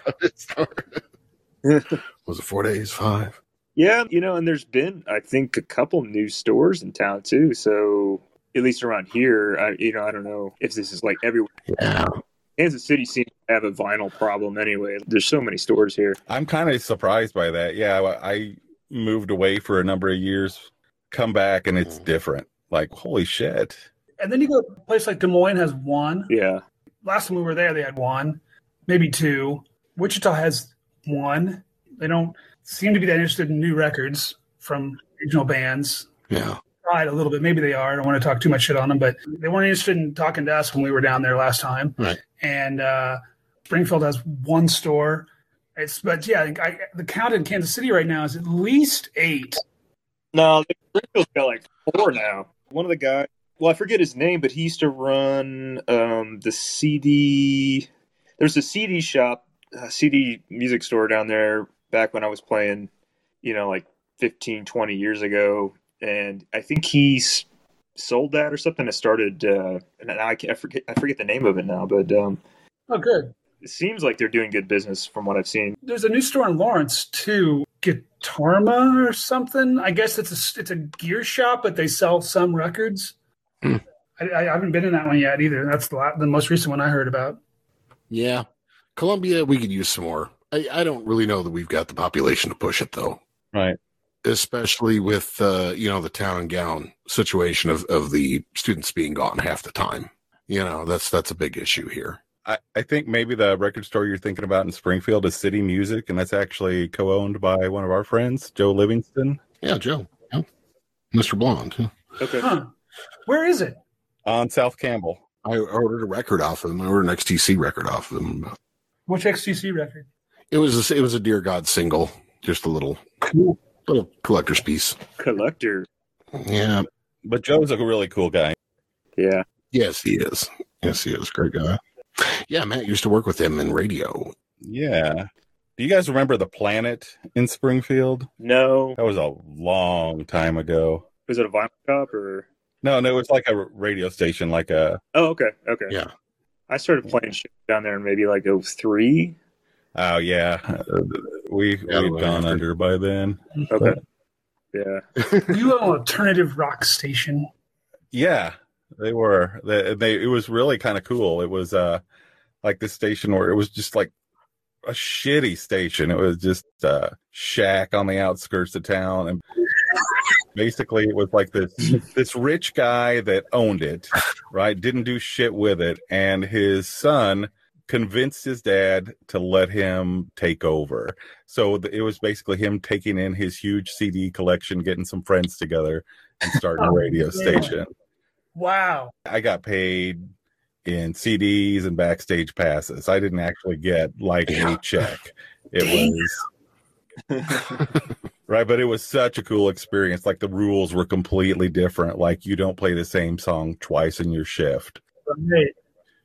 Was it four days, five? Yeah, you know, and there's been I think a couple new stores in town too. So at least around here, I, you know, I don't know if this is like everywhere. Yeah, Kansas City seems to have a vinyl problem anyway. There's so many stores here. I'm kind of surprised by that. Yeah, I I moved away for a number of years, come back, and it's mm. different. Like, holy shit. And then you go to a place like Des Moines has one. Yeah, Last time we were there, they had one, maybe two. Wichita has one. They don't seem to be that interested in new records from regional bands. yeah. tried a little bit. Maybe they are. I don't want to talk too much shit on them, but they weren't interested in talking to us when we were down there last time. Right. And uh, Springfield has one store. It's but yeah, I think I, the count in Kansas City right now is at least eight. no, Springfield's got like four now. One of the guys, well, I forget his name, but he used to run um, the CD. There's a CD shop, a CD music store down there back when I was playing, you know, like 15, 20 years ago. And I think he's sold that or something. I started, uh, and I, I forget, I forget the name of it now, but um, Oh, good. it seems like they're doing good business from what I've seen. There's a new store in Lawrence too, Guitarma or something. I guess it's a it's a gear shop, but they sell some records. I, I haven't been in that one yet either. That's the la- the most recent one I heard about. Yeah. Columbia, we could use some more. I, I don't really know that we've got the population to push it though. Right. Especially with uh, you know, the town and gown situation of, of the students being gone half the time. You know, that's that's a big issue here. I, I think maybe the record store you're thinking about in Springfield is City Music, and that's actually co-owned by one of our friends, Joe Livingston, Yeah, Joe. Yeah. Mr. Blonde. Okay. Huh. Where is it? on South Campbell. I ordered a record off of them. I ordered an XTC record off of them. Which XTC record? It was a, it was a Dear God single, just a little Cool. little collector's piece. Collector. Yeah. But Joe's a really cool guy. Yeah. Yes, he is. Yes, he is. Great guy. Yeah, Matt used to work with him in radio. Yeah. Do you guys remember the Planet in Springfield? No. That was a long time ago. Was it a vinyl shop or? No, no, it was like a radio station, like a. Oh, okay. Okay. Yeah. I started playing shit down there in maybe like 03. Oh yeah, Uh, we Yeah, we've gone after- under by then. Okay. Yeah. You an alternative rock station? Yeah, they were. They, they it was really kind of cool. It was uh like this station where it was just like a shitty station. It was just a shack on the outskirts of town, and basically it was like this this rich guy that owned it, right? Didn't do shit with it, and his son convinced his dad to let him take over. So th- it was basically him taking in his huge CD collection, getting some friends together, and starting a Oh, radio man. station. Wow. I got paid in CDs and backstage passes. I didn't actually get like Yeah. a check. It Damn. was right, but it was such a cool experience. Like the rules were completely different. Like you don't play the same song twice in your shift. Right.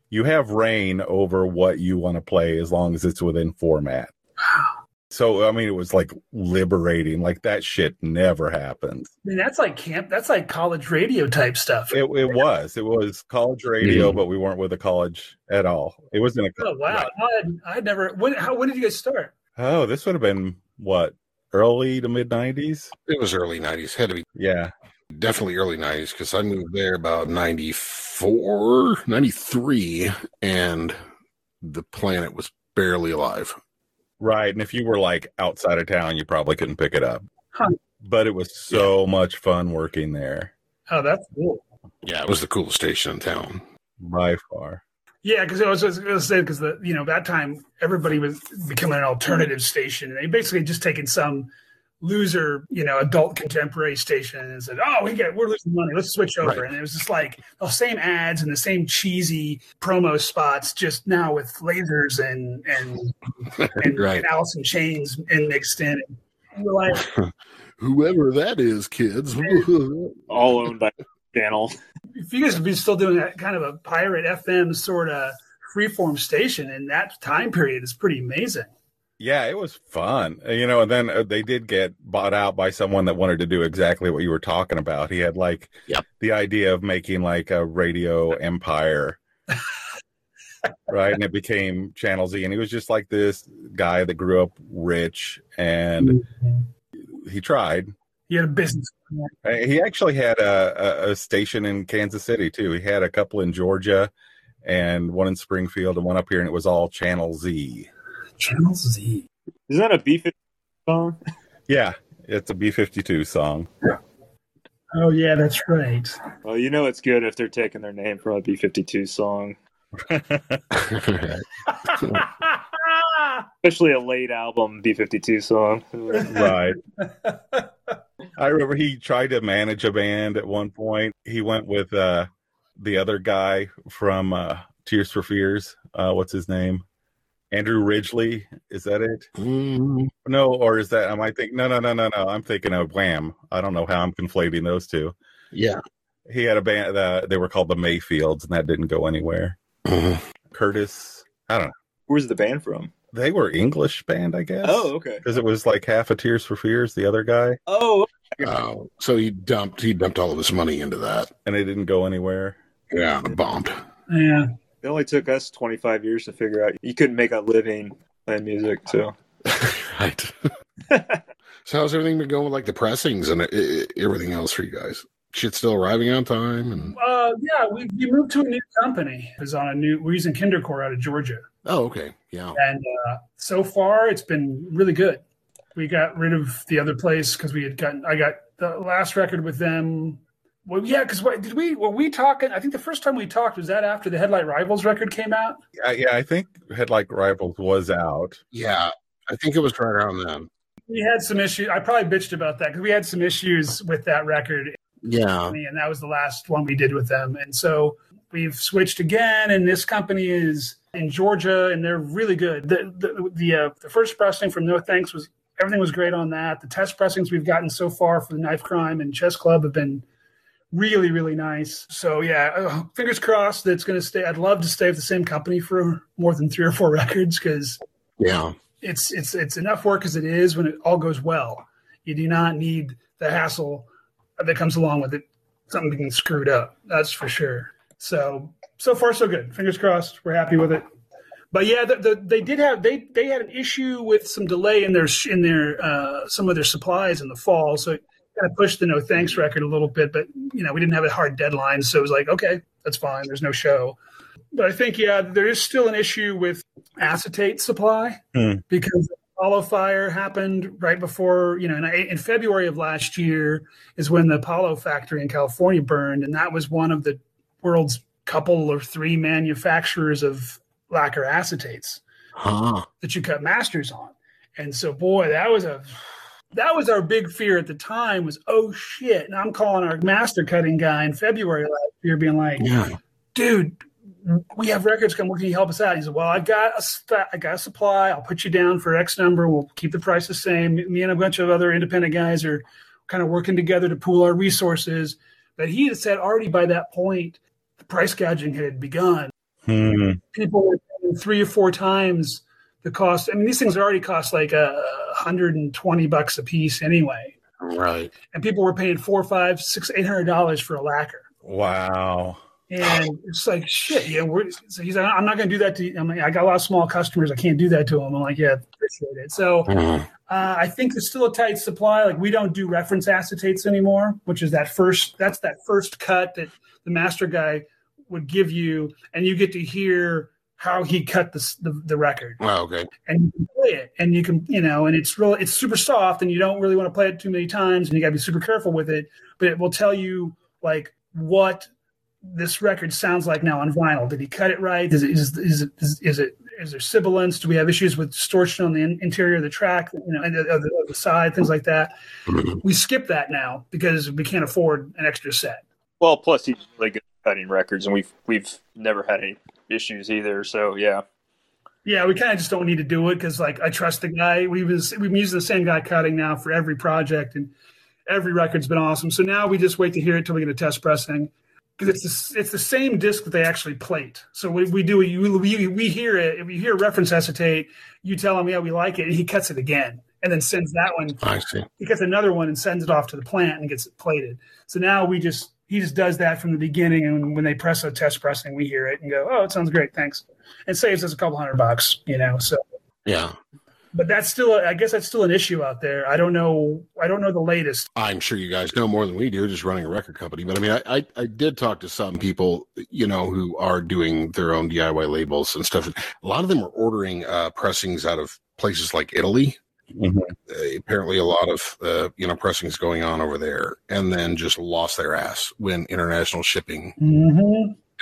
You have reign over what you want to play as long as it's within format. So I mean, it was like liberating. Like that shit never happens. I mean, that's like camp. That's like college radio type stuff. It, it was. It was college radio, Mhm. but we weren't with a college at all. It wasn't a. College, oh wow! I I never. When how, when did you guys start? Oh, this would have been what early to mid '90s. It was early 90s. Had to be Yeah, definitely early 90s because I moved there about 94, 93, and the planet was barely alive. right. And if you were like outside of town, you probably couldn't pick it up. Huh. But it was so much fun working there Oh, that's cool. Yeah, it was the coolest station in town. by far. Yeah, because I was, I was going to say because the you know that time everybody was becoming an alternative station, and they basically just taken some loser you know adult contemporary station and said, "Oh, we get we're losing money, let's switch over." Right. And it was just like the same ads and the same cheesy promo spots, just now with lasers and and and, Right. and Alice in Chains and mixed in. And we're like, Whoever that is, kids. All owned by channel. If you guys would be still doing that kind of a pirate FM sort of freeform station in that time period is pretty amazing. Yeah, it was fun. You know, and then uh, they did get bought out by someone that wanted to do exactly what you were talking about. He had like Yep. the idea of making like a radio empire. right. And it became Channel Z. And he was just like this guy that grew up rich and he tried. He had a business. Uh, He actually had a, a, a station in Kansas City too. He had a couple in Georgia and one in Springfield and one up here, and it was all Channel Z. Channel Z. Is that a B fifty song? Yeah, it's a B 52 song. Yeah. Oh yeah, that's right. Well, you know it's good if they're taking their name from a B 52 song, especially a late album B 52 song. right. I remember he tried to manage a band at one point. He went with uh, the other guy from uh, Tears for Fears. Uh, what's his name? Andrew Ridgeley. Is that it? Mm, No, or is that? Am I thinking? No, no, no, no, no. I'm thinking of Wham. I don't know how I'm conflating those two. yeah. He had a band. Uh, they were called the Mayfields, and that didn't go anywhere. Mhm. Curtis. I don't know. Where's the band from? They were English band, I guess. Oh, okay. because it was like half a Tears for Fears, the other guy, Oh, Oh, so he dumped he dumped all of his money into that. and it didn't go anywhere. Yeah, and it bombed. Yeah. it only took us 25 years to figure out you couldn't make a living playing music. So right. so how's everything been going with like the pressings and uh, everything else for you guys? Shit still arriving on time and Uh, yeah, we, we moved to a new company. It was on a new. We're using Kindercore out of Georgia, oh okay yeah and uh, so far it's been really good. We got rid of the other place because we had gotten. I got the last record with them. Well, yeah, because what did we? Were we talking? I think the first time we talked was that after the Headlight Rivals record came out. Yeah, yeah, I think Headlight Rivals was out. yeah I think it was right around then. We had some issues. I probably bitched about that because we had some issues with that record Yeah and that was the last one we did with them. And so we've switched again, and this company is in Georgia, and they're really good. The the the, uh, the first pressing from No Thanks was everything was great on that. The test pressings we've gotten so far for the Knife Crime and Chess Club have been really really nice. So yeah, uh, fingers crossed that it's going to stay. I'd love to stay with the same company for more than three or four records because yeah it's it's it's enough work as it is when it all goes well. You do not need the hassle that comes along with it. Something being screwed up, that's for sure. So so far so good. Fingers crossed. We're happy with it. but yeah, the, the, they did have they they had an issue with some delay in their in their uh, some of their supplies in the fall, so it kind of pushed the no thanks record a little bit. But you know, we didn't have a hard deadline, so it was like, okay, that's fine. There's no show. But I think yeah, there is still an issue with acetate supply Hmm. because Apollo fire happened right before you know in, in February of last year is when the Apollo factory in California burned, and that was one of the world's couple or three manufacturers of lacquer acetates Huh. that you cut masters on. And so, boy, that was a that was our big fear at the time was oh shit. And I'm calling our master cutting guy in February last year, being like, Yeah. dude, we have records come. Can you help us out? He said, well, I got a I got a supply. I'll put you down for X number. We'll keep the price the same. Me and a bunch of other independent guys are kind of working together to pool our resources. But he had said already by that point, price gouging had begun Hmm. people were paying three or four times the cost. I mean, these things already cost like a hundred and twenty bucks a piece anyway, Right. and people were paying four, five, six, eight hundred dollars for a lacquer. Wow. And it's like shit. Yeah, we're, so he's like, I'm not going to do that to. you. I mean, I got a lot of small customers. I can't do that to them. I'm like, yeah, appreciate it. So Mhm. uh, I think there's still a tight supply. Like we don't do reference acetates anymore, which is that first. That's that first cut that the master guy would give you, and you get to hear how he cut the the, the record, Oh, okay. and you can play it, and you can you know, and it's real. It's super soft, and you don't really want to play it too many times, and you got to be super careful with it. But it will tell you like what this record sounds like now on vinyl. Did he cut it right? Is it is is it is, is it is there sibilance? Do we have issues with distortion on the in- interior of the track? You know, and the, of the, of the side, things like that. Mhm. We skip that now because we can't afford an extra set. Well, plus he's really good at cutting records, and we've we've never had any issues either. So yeah, Yeah, we kind of just don't need to do it because, like, I trust the guy. We've been we've been using the same guy cutting now for every project, and every record's been awesome. So now we just wait to hear it till we get a test pressing because it's the, it's the same disc that they actually plate. So we, we do we, we we hear it. If you hear reference acetate, you tell him yeah we like it, and he cuts it again, and then sends that one. I see. He cuts another one and sends it off to the plant and gets it plated. So now we just he just does that from the beginning, and when they press a test pressing, we hear it and go, oh, it sounds great, thanks. It saves us a couple hundred bucks, you know. So Yeah. but that's still i guess that's still an issue out there i don't know i don't know the latest I'm sure you guys know more than we do, just running a record company. But I mean, I, I, I did talk to some people, you know, who are doing their own DIY labels and stuff. A lot of them are ordering uh, pressings out of places like Italy. Mhm. Uh, apparently, a lot of uh, you know pressings going on over there, and then just lost their ass when international shipping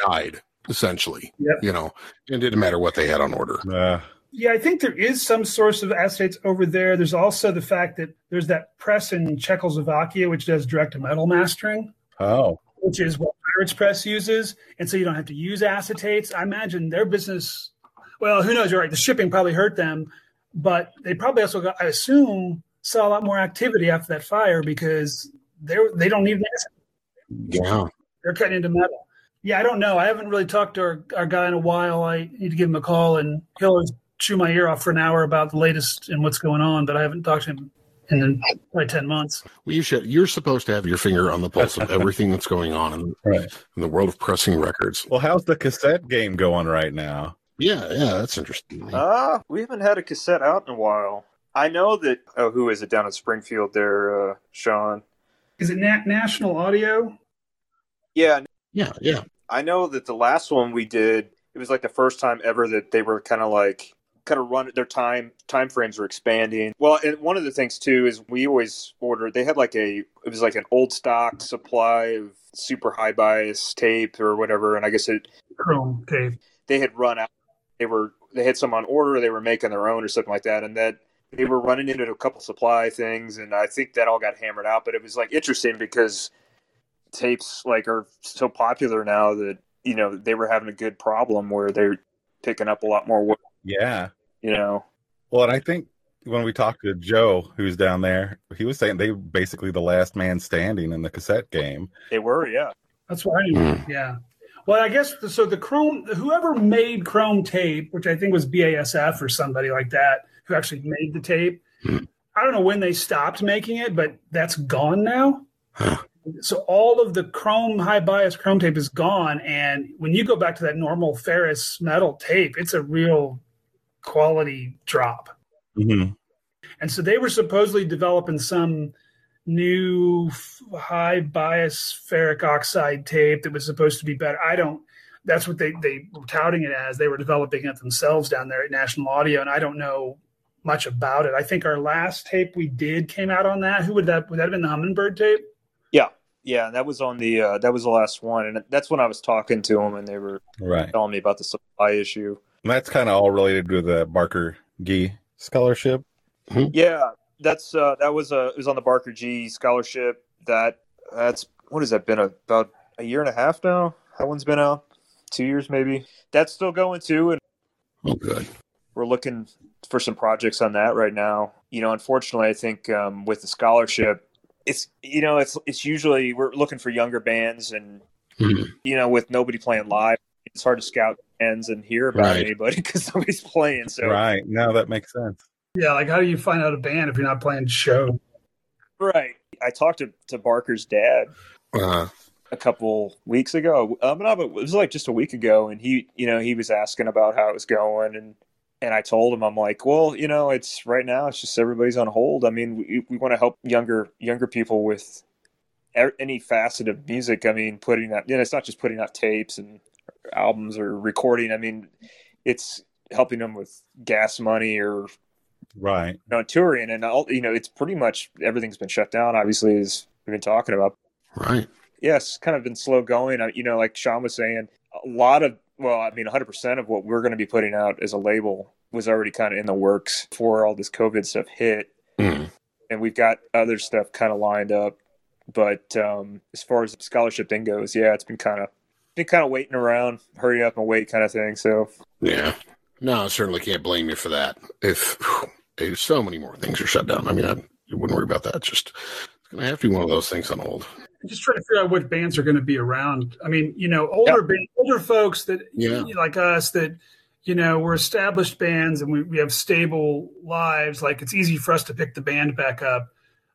died. Essentially, Yep. you know, it didn't matter what they had on order. Uh, yeah i think there is some source of acetates over there there's also the fact that there's that press in czechoslovakia which does direct to metal mastering oh. which is what pirates press uses and so you don't have to use acetates i imagine their business well who knows you're right the shipping probably hurt them but they probably also got i assume saw a lot more activity after that fire because they're they don't need an. Yeah, they're cutting into metal. Yeah, I don't know. I haven't really talked to our, our guy in a while. I need to give him a call, and he'll always chew my ear off for an hour about the latest and what's going on. But I haven't talked to him in probably ten months. well, you should. You're supposed to have your finger on the pulse of everything that's going on in, Right. in the world of pressing records. Well, how's the cassette game going right now? Yeah, yeah, that's interesting. uh, we haven't had a cassette out in a while. I know that. Oh, who is it down in Springfield? There, uh, Sean. Is it Nat National Audio? Yeah, yeah, yeah. I know that the last one we did, it was like the first time ever that they were kind of like kind of run their time time frames were expanding. Well, and one of the things too is we always ordered. They had like a it was like an old stock supply of super high bias tape or whatever, and I guess it Chrome tape. they had run out. They were they had some on order. They were making their own or something like that, and that they were running into a couple supply things, and I think that all got hammered out. But it was like interesting because tapes like are so popular now that you know they were having a good problem where they're picking up a lot more work. Yeah. You know, Well, and I think when we talked to Joe, who's down there, he was saying they were basically the last man standing in the cassette game. they were, yeah. That's why. Hmm. Yeah. Well, I guess the, so. The Chrome, whoever made Chrome tape, which I think was BASF or somebody like that, who actually made the tape. Hmm. I don't know when they stopped making it, but that's gone now. Huh. So all of the chrome high bias chrome tape is gone, and when you go back to that normal ferrous metal tape, it's a real quality drop. Mhm. And so they were supposedly developing some new high bias ferric oxide tape that was supposed to be better. I don't. That's what they they were touting it as. They were developing it themselves down there at National Audio, and I don't know much about it. I think our last tape we did came out on that. Who would that would that have been the Hummingbird tape? Yeah, yeah, that was on the uh, that was the last one, and that's when I was talking to them, and they were Right. telling me about the supply issue. And that's kind of all related to the Barker Gee scholarship. Yeah, that's uh, that was uh, it was on the Barker G scholarship. That that's what has that been about a year and a half now? That one's been out two years maybe. That's still going too, and Oh, good. we're looking for some projects on that right now. You know, unfortunately, I think um, with the scholarship, it's you know it's it's usually we're looking for younger bands, and Mhm. you know with nobody playing live, it's hard to scout bands and hear about Right. anybody because nobody's playing. So Right. now that makes sense. Yeah, like how do you find out a band if you're not playing show? right, I talked to to Barker's dad Uh, a couple weeks ago. Um, no, but it was like just a week ago, and he, you know, he was asking about how it was going, and and I told him, I'm like, well, you know, it's right now, it's just everybody's on hold. I mean, we we want to help younger younger people with a- any facet of music. I mean, putting out, you know, it's not just putting out tapes and albums or recording. I mean, it's helping them with gas money or Right. you know, touring, and all, you know, it's pretty much everything's been shut down. Obviously, as we've been talking about right. yes, kind of been slow going. I- You know, like Sean was saying, a lot of, well, I mean, 100% of what we're going to be putting out as a label was already kind of in the works before all this COVID stuff hit. Mm. And we've got other stuff kind of lined up. But um, as far as the scholarship thing goes, yeah, it's been kind of, been kind of waiting around, hurry up and wait kind of thing. So, Yeah. No, I certainly can't blame you for that. If, if so many more things are shut down, I mean, I wouldn't worry about that. It's just it's going to have to be one of those things on hold. I'm just trying to figure out what bands are going to be around. I mean, you know, older band, older folks that Yeah. like us that you know we're established bands and we, we have stable lives. Like it's easy for us to pick the band back up.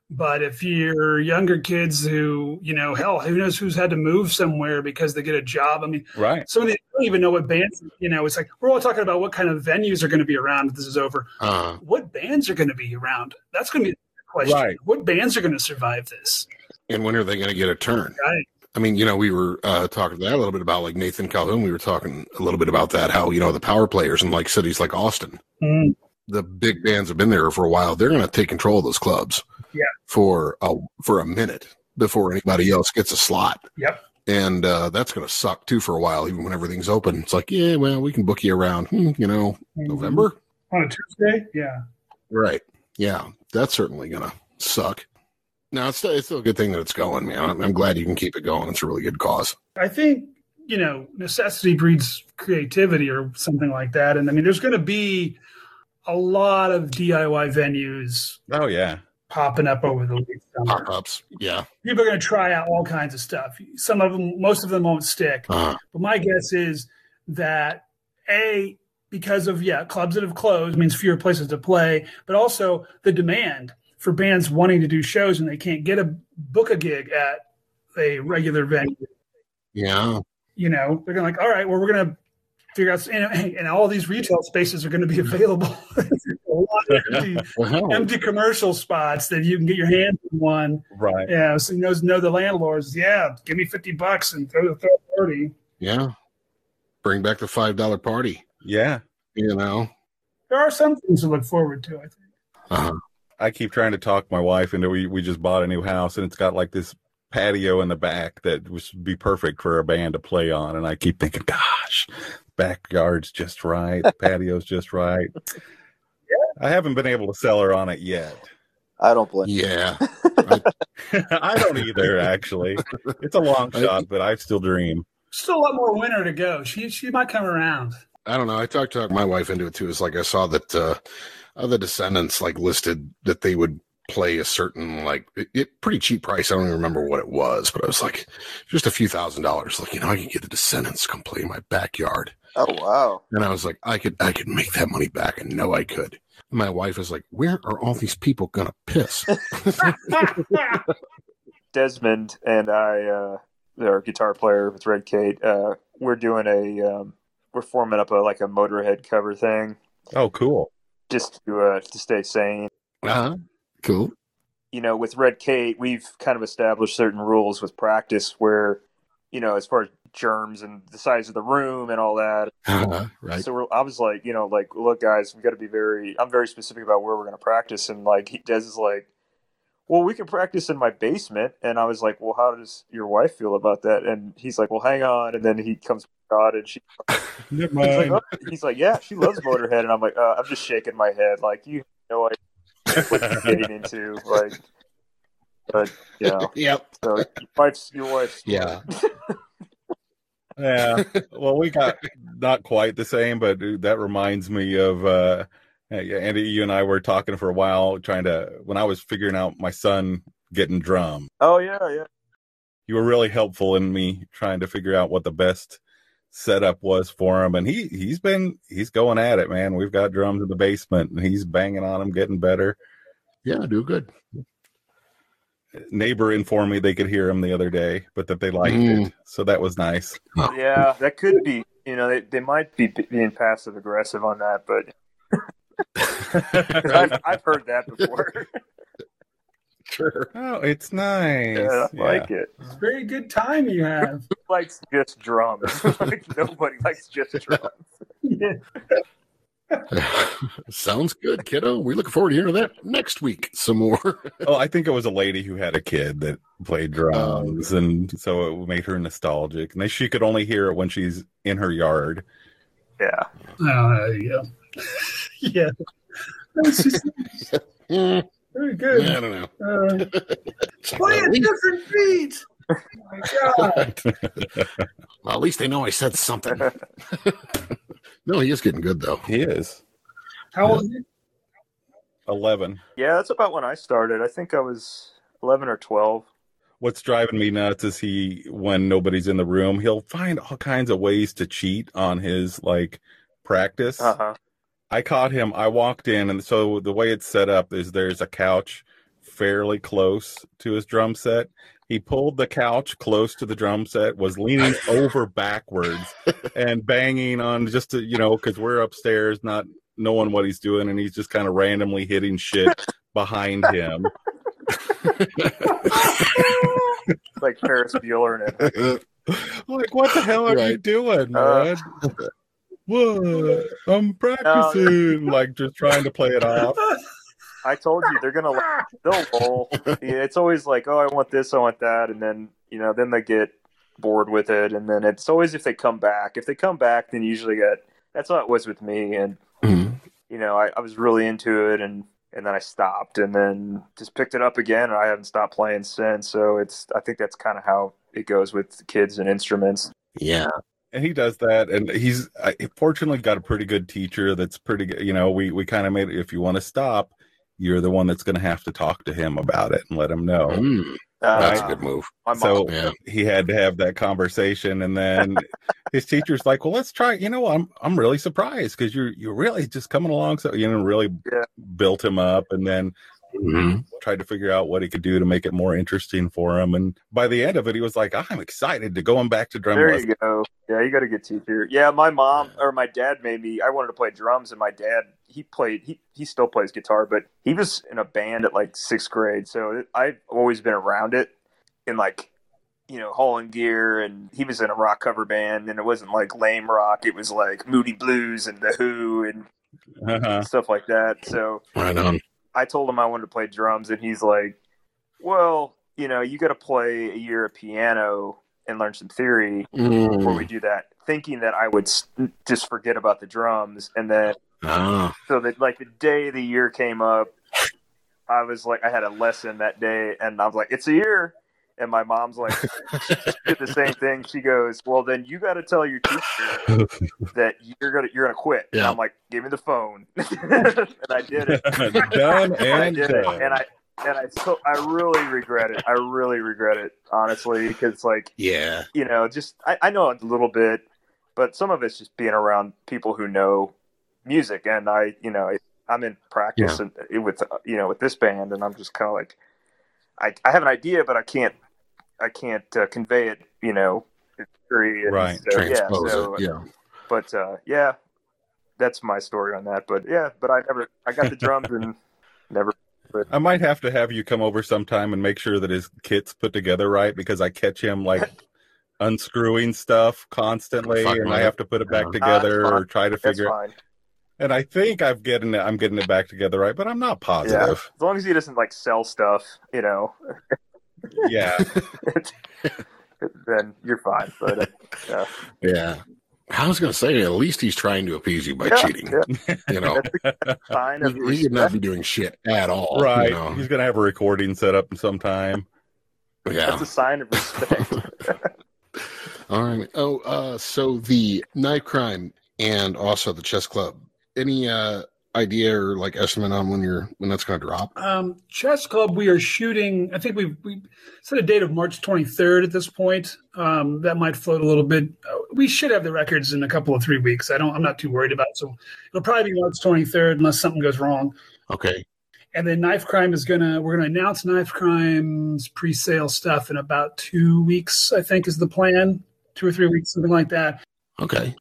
But if you're younger kids who, you know, hell, who knows who's had to move somewhere because they get a job? I mean, Right. some of these don't even know what bands. You know, it's like we're all talking about what kind of venues are going to be around if this is over. Uh, What bands are going to be around? That's going to be the question. Right. What bands are going to survive this? and when are they going to get a turn? Right. I mean, you know, we were uh, talking to that a little bit about like Nathan Calhoun. We were talking a little bit about that, how, you know, the power players in like cities like Austin, Mm. The big bands have been there for a while. They're going to take control of those clubs Yeah. for a, for a minute before anybody else gets a slot. Yep. And uh, that's going to suck too for a while, even when everything's open. It's like, yeah, well, we can book you around, hmm, you know, November. on a Tuesday. Yeah. Right. Yeah. That's certainly going to suck. No, it's still, it's still a good thing that it's going, man. I'm, I'm glad you can keep it going. It's a really good cause. I think, you know, necessity breeds creativity or something like that. And I mean, there's going to be a lot of DIY venues Oh yeah. popping up over the late summer. Pop ups. Yeah. People are going to try out all kinds of stuff. Some of them, most of them won't stick. Uh, But my guess is that A, because of, yeah, clubs that have closed means fewer places to play, but also the demand for bands wanting to do shows and they can't get a book a gig at a regular venue. yeah. you know, they're going to like, all right, well, we're going to figure out, and, and all these retail spaces are going to be available. a lot of empty, Well, empty commercial spots that you can get your hands on one. Right. Yeah, so you know, know the landlords. Yeah, give me fifty bucks and throw throw a thirty. yeah. Bring back the $5 party, Yeah. you know. There are some things to look forward to. I think. Uh-huh. I keep trying to talk my wife into we we just bought a new house and it's got like this patio in the back that would be perfect for a band to play on and I keep thinking, gosh, backyard's just right, patio's just right. I haven't been able to sell her on it yet. I don't blame Yeah. I don't either, actually. It's a long shot, but I still dream. Still a lot more winter to go. She she might come around. I don't know. I talked talked my wife into it too. It's like I saw that uh, the Descendents like listed that they would play a certain like it, it pretty cheap price. I don't even remember what it was, but I was like just a few thousand dollars. Like you know, I can get the Descendents to come play in my backyard, Oh wow! and I was like, I could I could make that money back, and know I could. My wife was like, "Where are all these people gonna piss?" Desmond and I, uh, our guitar player with Red Kate, uh, we're doing a um, we're forming up a like a Motorhead cover thing Oh, cool. just to uh, to stay sane. Uh-huh. Cool. you know, with Red Kate, we've kind of established certain rules with practice where, you know, as far as germs and the size of the room and all that. Uh-huh. Right. So we're, I was like, you know, like, look, guys, we got to be very, I'm very specific about where we're going to practice. And like, he Des is like, well, we can practice in my basement. And I was like, well, how does your wife feel about that? And he's like, well, hang on. And then he comes out and she, Never he's like, oh. he's like, yeah, she loves Motorhead. And I'm like, uh, I'm just shaking my head. Like, you know what what you're getting into. Like, but, you know. Yep. So your wife's your wife's Yeah. Yeah. Well, we got not quite the same, but that reminds me of uh Andy, you and I were talking for a while trying to when I was figuring out my son getting drum. Oh yeah, yeah. You were really helpful in me trying to figure out what the best setup was for him and he he's been he's going at it, man. We've got drums in the basement and he's banging on them getting better. Yeah, do good. Neighbor informed me they could hear him the other day, but that they liked Mm. it. So that was nice. Yeah, that could be. You know, they, they might be being passive aggressive on that, but I've I've heard that before. Sure. Oh, it's nice. yeah, I Yeah. like it. It's a very good time you have. Who likes just drums? like nobody likes just drums. Sounds good, kiddo. We're looking forward to hearing that next week. Some more. Oh, I think it was a lady who had a kid that played drums, and so it made her nostalgic. And she could only hear it when she's in her yard. Yeah. Oh, there you go. yeah. That's just Mm, very I don't know. Uh, Well, play at, a different beat. Oh my God. well, at least they know I said something. no, he is getting good though. He is How old is he? eleven. Yeah, that's about when I started. I think I was eleven or twelve. What's driving me nuts is he, when nobody's in the room, he'll find all kinds of ways to cheat on his like practice. Uh huh. I caught him. I walked in, and so the way it's set up is there's a couch fairly close to his drum set. He pulled the couch close to the drum set, was leaning over backwards and banging on just to, you know, because we're upstairs, not knowing what he's doing, and he's just kind of randomly hitting shit behind him. like Ferris Bueller and like, what the hell are you Right. doing, Uh, man? What? I'm practicing, like just trying to play it off. I told you they're gonna like, they'll lull. Yeah, it's always like, oh, I want this, I want that, and then you know, then they get bored with it, and then it's always if they come back. If they come back, then you usually get. That's how it was with me, and Mhm. you know, I, I was really into it, and and then I stopped, and then just picked it up again, and I haven't stopped playing since. So it's, I think that's kind of how it goes with kids and instruments. Yeah. And he does that and he's I, fortunately got a pretty good teacher that's pretty good you know we we kind of made it if you want to stop you're the one that's going to have to talk to him about it and let him know Mm, that's a good move. My mom, so Yeah. he had to have that conversation and then his teacher's like well let's try you know i'm i'm really surprised because you're you're really just coming along so you know really Yeah. built him up and then Mhm. tried to figure out what he could do to make it more interesting for him and by the end of it he was like i'm excited to going back to drum There lessons you go. Yeah, you got a good teacher. Yeah, my mom or my dad made me. I wanted to play drums, and my dad he played. He he still plays guitar, but he was in a band at like sixth grade. So I've always been around it, in like you know hauling gear, and he was in a rock cover band, and it wasn't like lame rock. It was like Moody Blues and the Who and uh-huh. stuff like that. So Right on. I told him I wanted to play drums, and he's like, "Well, you know, you got to play a year of piano and learn some theory before we Mm. do that." Thinking that I would just forget about the drums, and then Ah. so that like the day the year came up, I was like, I had a lesson that day, and I was like, "It's a year." And my mom's like, did the same thing. She goes, "Well, then you got to tell your teacher that you're gonna you're gonna quit." And I'm like, "Give me the phone," and I did it. done And I and did it, done. and I and I so I really regret it. I really regret it, honestly, because like Yeah. you know, just I, I know a little bit, but some of it's just being around people who know music, and I, you know, I'm in practice and with uh, you know with this band, and I'm just kind of like, I I have an idea, but I can't I can't uh, convey it. You know, it's and Right. So, yeah. So, it. Yeah. but uh, yeah, that's my story on that. But yeah, but I never, I got the drums and never. I might have to have you come over sometime and make sure that his kit's put together right because I catch him like unscrewing stuff constantly, Fuck and with I have to put it back together Ah, or try to That's figure. it. fine. And I think I've getting it. I'm getting it back together right, but I'm not Yeah, positive. as long as he doesn't like sell stuff, you know, Yeah, then you're fine. But uh, yeah, Yeah. I was going to say, at least he's trying to appease you by Yeah, cheating. yeah. You know, sign of he, he could not respect. be doing shit at all. right. You know? He's gonna have a recording set up sometime. Yeah. That's a sign of respect. All right. Oh, uh, so the knife crime and also the chess club. Any uh, idea or like estimate on when you're when that's going to drop? Um, chess club, we are shooting. I think we we set a date of March 23rd at this point. Um, that might float a little bit. We should have the records in a couple of three weeks. I don't. I'm not too worried about. It. So it'll probably be March 23rd unless something goes wrong. Okay. And then Knife Crime is gonna. We're gonna announce Knife Crime's pre-sale stuff in about two weeks. I think is the plan. Two or three weeks, something like that. Okay.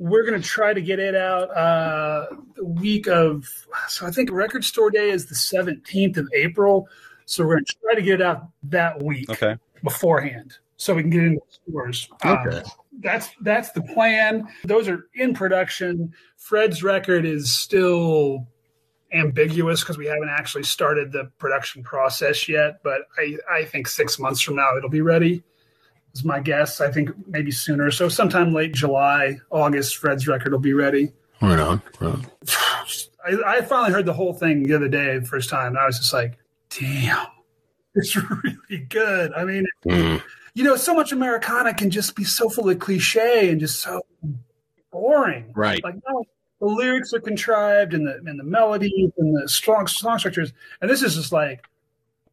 We're going to try to get it out uh, the week of, so I think record store day is the 17th of April. So we're going to try to get it out that week Okay. beforehand so we can get into the stores. Um, Okay. that's that's the plan. Those are in production. Fred's record is still ambiguous because we haven't actually started the production process yet. But I, I think six months from now it'll be ready. Is my guess. I think maybe sooner. So sometime late July, August, Fred's record will be ready. Right on. Right on. I, I finally heard the whole thing the other day, the first time. And I was just like, damn, it's really good. I mean, Mm. you know, so much Americana can just be so full of cliche and just so boring. Right. Like no, the lyrics are contrived and the and the melodies and the strong song structures, and this is just like,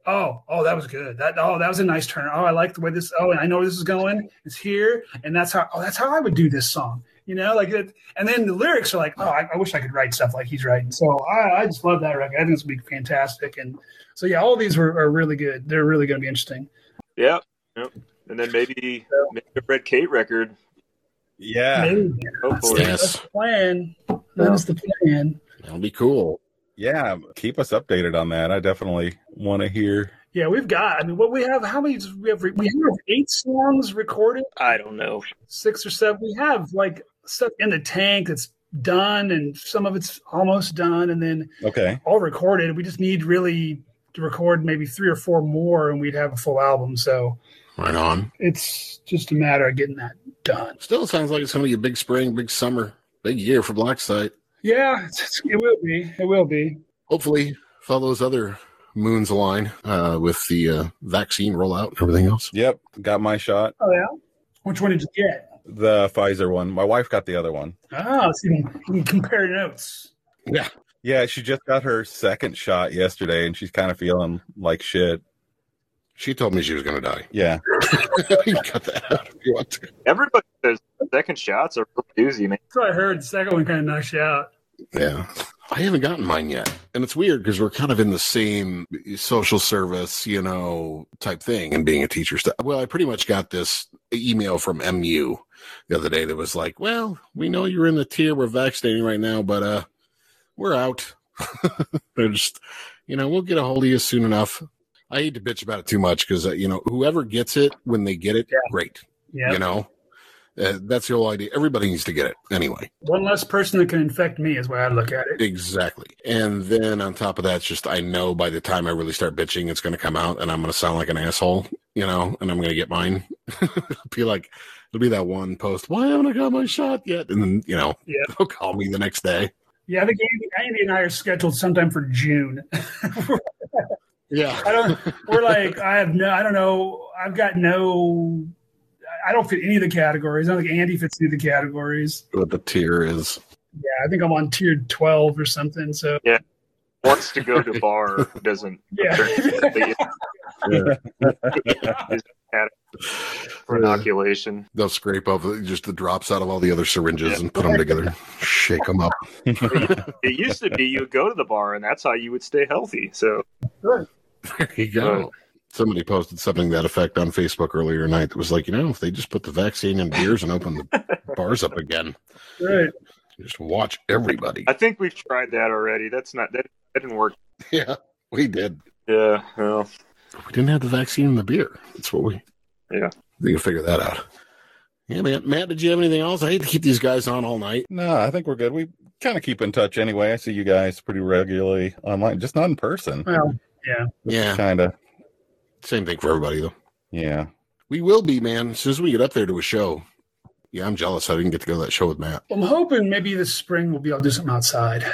oh, oh, that was good. That oh, that was a nice turn. Oh, I like the way this. Oh, and I know where this is going. It's here, and that's how. Oh, that's how I would do this song. You know, like it. And then the lyrics are like, oh, I, I wish I could write stuff like he's writing. So I, I just love that record. I think it's gonna be fantastic. And so yeah, all these were, are really good. They're really going to be interesting. Yeah. yep. And then maybe maybe a Red Kate record. Yeah. Maybe. Hopefully. Yes. That's the plan. That is the plan. That'll be cool. Yeah. Keep us updated on that. I definitely want to hear. Yeah, we've got. I mean, what we have? How many? We have. We have eight songs recorded, I don't know. six or seven. We have like stuff in the tank that's done, and some of it's almost done, and then Okay. all recorded. We just need really to record maybe three or four more, and we'd have a full album. So Right on. it's just a matter of getting that done. Still sounds like it's going to be a big spring, big summer, big year for Black Site. Yeah, it's, it's- it will be. It will be. Hopefully, if all those other moons align uh, with the uh, vaccine rollout and everything else. Yep. Got my shot. Oh yeah. Which one did you get? The Pfizer one. My wife got the other one. Oh, so you you can compare notes. Yeah. Yeah, she just got her second shot yesterday, and she's kind of feeling like shit. She told me she was going to die. Yeah. you cut that out if you want to. Everybody says second shots are real doozy, man. That's what I heard. The second one kind of knocks you out. Yeah. I haven't gotten mine yet. And it's weird because we're kind of in the same social service, you know, type thing and being a teacher stuff. Well, I pretty much got this email from MU the other day that was like, well, we know you're in the tier we're vaccinating right now, but uh we're out. They're just, you know, we'll get a hold of you soon enough. I hate to bitch about it too much because, uh, you know, whoever gets it when they get it, Yeah. great. Yeah. You know, uh, that's the whole idea. Everybody needs to get it anyway. One less person that can infect me is why I look at it. Exactly. And then on top of that, it's just I know by the time I really start bitching, it's going to come out and I'm going to sound like an asshole, you know, and I'm going to get mine. be like, it'll be that one post, why haven't I got my shot yet? And then, you know, Yeah. they'll call me the next day. Yeah, I think Andy, Andy and I are scheduled sometime for June. Yeah. I don't. We're like, I have no. I don't know. I've got no. I don't fit any of the categories. I don't think Andy fits any of the categories. What the tier is. Yeah, I think I'm on tier twelve or something. So yeah. Wants to go to bar doesn't yeah, for inoculation. They'll scrape off just the drops out of all the other syringes and put them together, shake them up. It used to be you would go to the bar and that's how you would stay healthy. So There you go. Somebody posted something to that effect on Facebook earlier tonight that was like, you know, if they just put the vaccine in beers and open the bars up again, Right. just watch everybody. I think we've tried that already. That's not that, that didn't work. Yeah, we did. Yeah, well, We didn't have the vaccine in the beer. That's what we. Yeah. We can figure that out. Yeah, man. Matt, did you have anything else? I hate to keep these guys on all night. No, I think we're good. We kind of keep in touch anyway. I see you guys pretty regularly online, just not in person. Well, yeah. Yeah. Kind of. Same thing for everybody, though. Yeah. We will be, man. As soon as we get up there to a show. Yeah, I'm jealous I didn't get to go to that show with Matt. I'm hoping maybe this spring we'll be able to do something outside.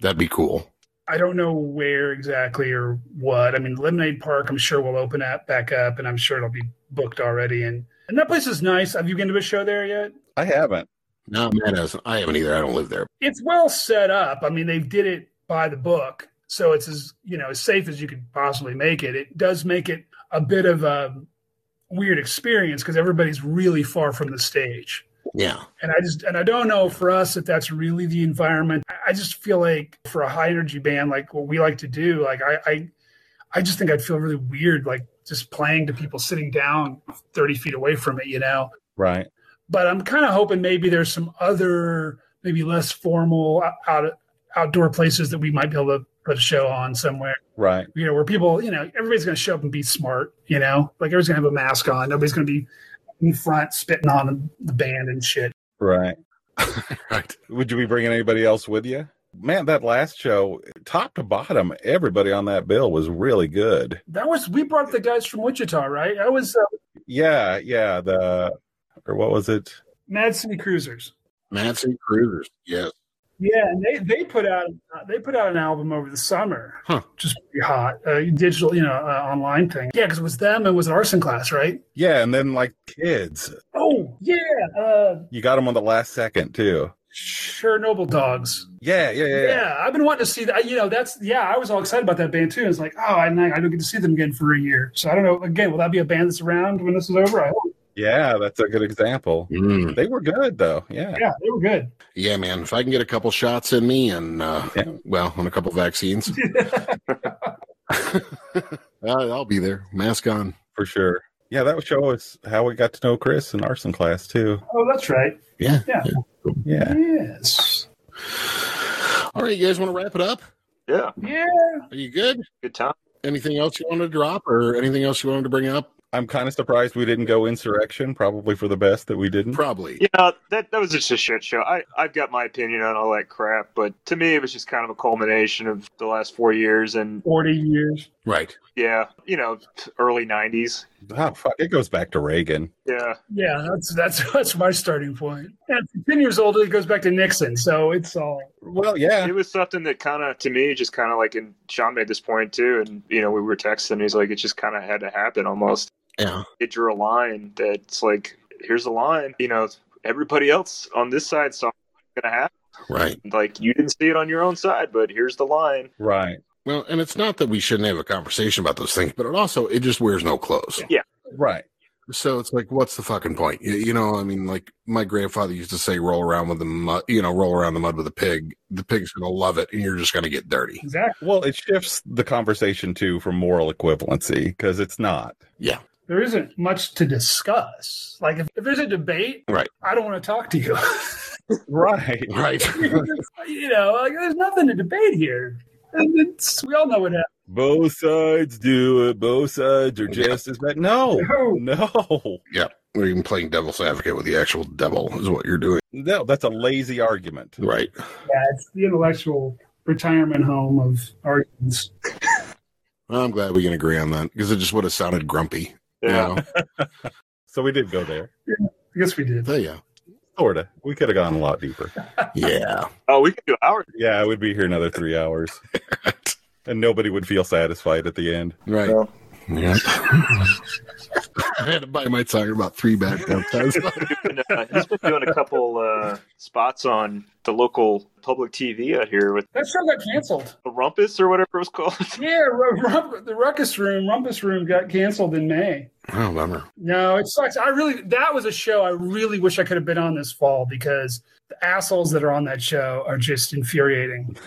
That'd be cool. I don't know where exactly or what. I mean, Lemonade Park, I'm sure will open up back up, and I'm sure it'll be booked already. And and that place is nice. Have you been to a show there yet? I haven't. No, Matt hasn't. I haven't either. I don't live there. It's well set up. I mean, they did it by the book, so it's as you know as safe as you could possibly make it. It does make it a bit of a weird experience because everybody's really far from the stage. Yeah. And I just and I don't know for us if that's really the environment. I- just feel like for a high energy band like what we like to do, like I I, I just think I'd feel really weird like just playing to people sitting down thirty feet away from it, you know. Right. But I'm kind of hoping maybe there's some other maybe less formal out outdoor places that we might be able to put a show on somewhere. Right. You know, where people, you know, everybody's going to show up and be smart. You know, like everybody's going to have a mask on. Nobody's going to be in front spitting on the band and shit. Right. right. Would you be bringing anybody else with you? Man, that last show, top to bottom, everybody on that bill was really good. That was we brought the guys from Wichita, right? I was uh, Yeah, yeah. The or what was it? Mad City Cruisers. Mad City Cruisers. Yes. Yeah, and they they put out they put out an album over the summer, Huh. just pretty hot, uh, digital, you know, uh, online thing. Yeah, because it was them and it was an arson class, right? Yeah, and then like kids, Oh yeah, uh, you got them on the last second too. Chernobyl Dogs. Yeah, yeah, yeah. Yeah. yeah. I've been wanting to see that. You know, that's yeah. I was all excited about that band too. It's like, oh, I, I don't get to see them again for a year. So I don't know. Again, will that be a band that's around when this is over? I hope. Yeah, that's a good example. Mm. They were good though. Yeah. Yeah, they were good. Yeah, man. If I can get a couple shots in me and, uh, Yeah. well, and a couple vaccines, uh, I'll be there. Mask on. for sure. Yeah, that would show us how we got to know Chris in arson class too. oh, that's right. Yeah. Yeah. Yeah. Yes. All right, you guys want to wrap it up? yeah, Yeah. Are you good? good time. Anything else you want to drop or anything else you wanted to bring up? I'm kind of surprised we didn't go insurrection. Probably for the best that we didn't. Probably. Yeah, that that was just a shit show. I I've got my opinion on all that crap, but to me, it was just kind of a culmination of the last four years, and Forty years. Right. yeah, you know, early '90s. Oh ah, fuck! It goes back to Reagan. Yeah, Yeah, that's that's that's my starting point. And ten years old, it goes back to Nixon. So it's all. Well, yeah. it was something that kind of, to me, just kind of like, and Sean made this point too, and you know, we were texting. He's like, it just kind of had to happen almost. Yeah. It drew a line that's like, here's a line. You know, everybody else on this side saw it's gonna happen. Right. Like you didn't see it on your own side, but here's the line. Right. Well, and it's not that we shouldn't have a conversation about those things, but it also, it just wears no clothes. Yeah. Right. So it's like, what's the fucking point? You, you know, I mean, like my grandfather used to say, roll around with the mud, you know, roll around the mud with a pig. The pig's going to love it and you're just going to get dirty. Exactly. Well, it shifts the conversation too from moral equivalency because it's not. Yeah. There isn't much to discuss. Like if, if there's a debate, Right. I don't want to talk to you. Right. Right. you know, like there's nothing to debate here. And it's, we all know what happened. Both sides do it. Both sides are just as bad. No. No. No. We're even playing devil's advocate with the actual devil is what you're doing. No. That's a lazy argument. Right. Yeah, it's the intellectual retirement home of arguments. Well, I'm glad we can agree on that because it just would have sounded grumpy. You Yeah. know? So we did go there. I guess we did. But yeah. Sorta. We could have gone a lot deeper. Yeah. Oh, we could do hours. Yeah, I would be here another three hours, and nobody would feel satisfied at the end. Right. Well. Yeah. I had to buy my talking about three bad baptized. He's been, uh, he's been doing a couple uh, spots on the local public TV out here with That show got canceled. the Rumpus or whatever it was called. Yeah, Ru- Ru- the Ruckus Room, Rumpus Room got canceled in May. oh, bummer. No, it sucks. I really, that was a show I really wish I could have been on this fall because the assholes that are on that show are just infuriating.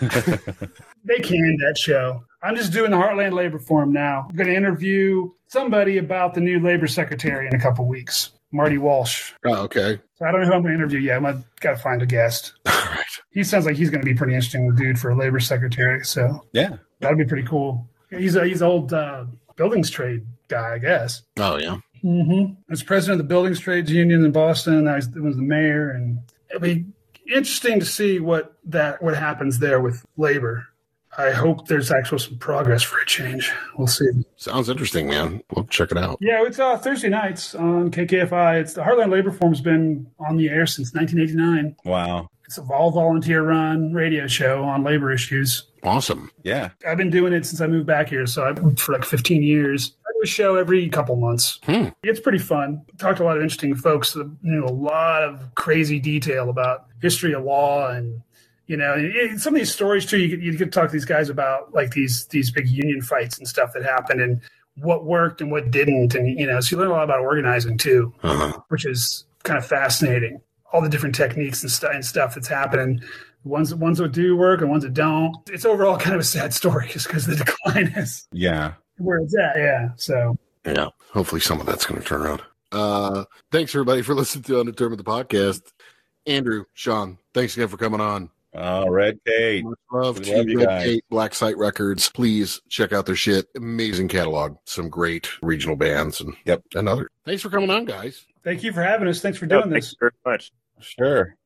They canned that show. I'm just doing the Heartland Labor Forum now. I'm going to interview somebody about the new labor secretary in a couple weeks, Marty Walsh. Oh, okay. So I don't know who I'm going to interview yet. I'm got to find a guest. All right. He sounds like he's going to be pretty interesting dude for a labor secretary. So Yeah. that'd be pretty cool. He's a he's an old uh, buildings trade guy, I guess. Oh, yeah. Mm-hmm. As president of the Buildings Trades Union in Boston, I was, was the mayor, and it'd be interesting to see what that what happens there with labor. I hope there's actual some progress for a change. We'll see. Sounds interesting, man. We'll check it out. Yeah, it's uh, Thursday nights on KKFI. It's the Heartland Labor Forum's been on the air since 1989. Wow. It's a all volunteer run radio show on labor issues. Awesome. Yeah. I've been doing it since I moved back here, so I've for like 15 years. I do a show every couple months. Hmm. It's pretty fun. Talked to a lot of interesting folks. that knew a lot of crazy detail about history of law and you know it- some of these stories too. You could, you could talk to these guys about like these these big union fights and stuff that happened and what worked and what didn't, and you know so you learn a lot about organizing too Uh-huh. which is kind of fascinating. All the different techniques and, stu- and stuff that's happening. Ones ones that do work and ones that don't. It's overall kind of a sad story just because the decline is Yeah. where it's at. Yeah. So Yeah. Hopefully some of that's going to turn around. Uh, thanks everybody for listening to Undetermined the podcast. Andrew, Sean, thanks again for coming on. Oh, Red Kate. Much love We to love you Red guys. Kate, Black Site Records. Please check out their shit. Amazing catalog. Some great regional bands and Yep. and other. Thanks for coming on, guys. thank you for having us. Thanks for No, doing thanks this. very much. Sure.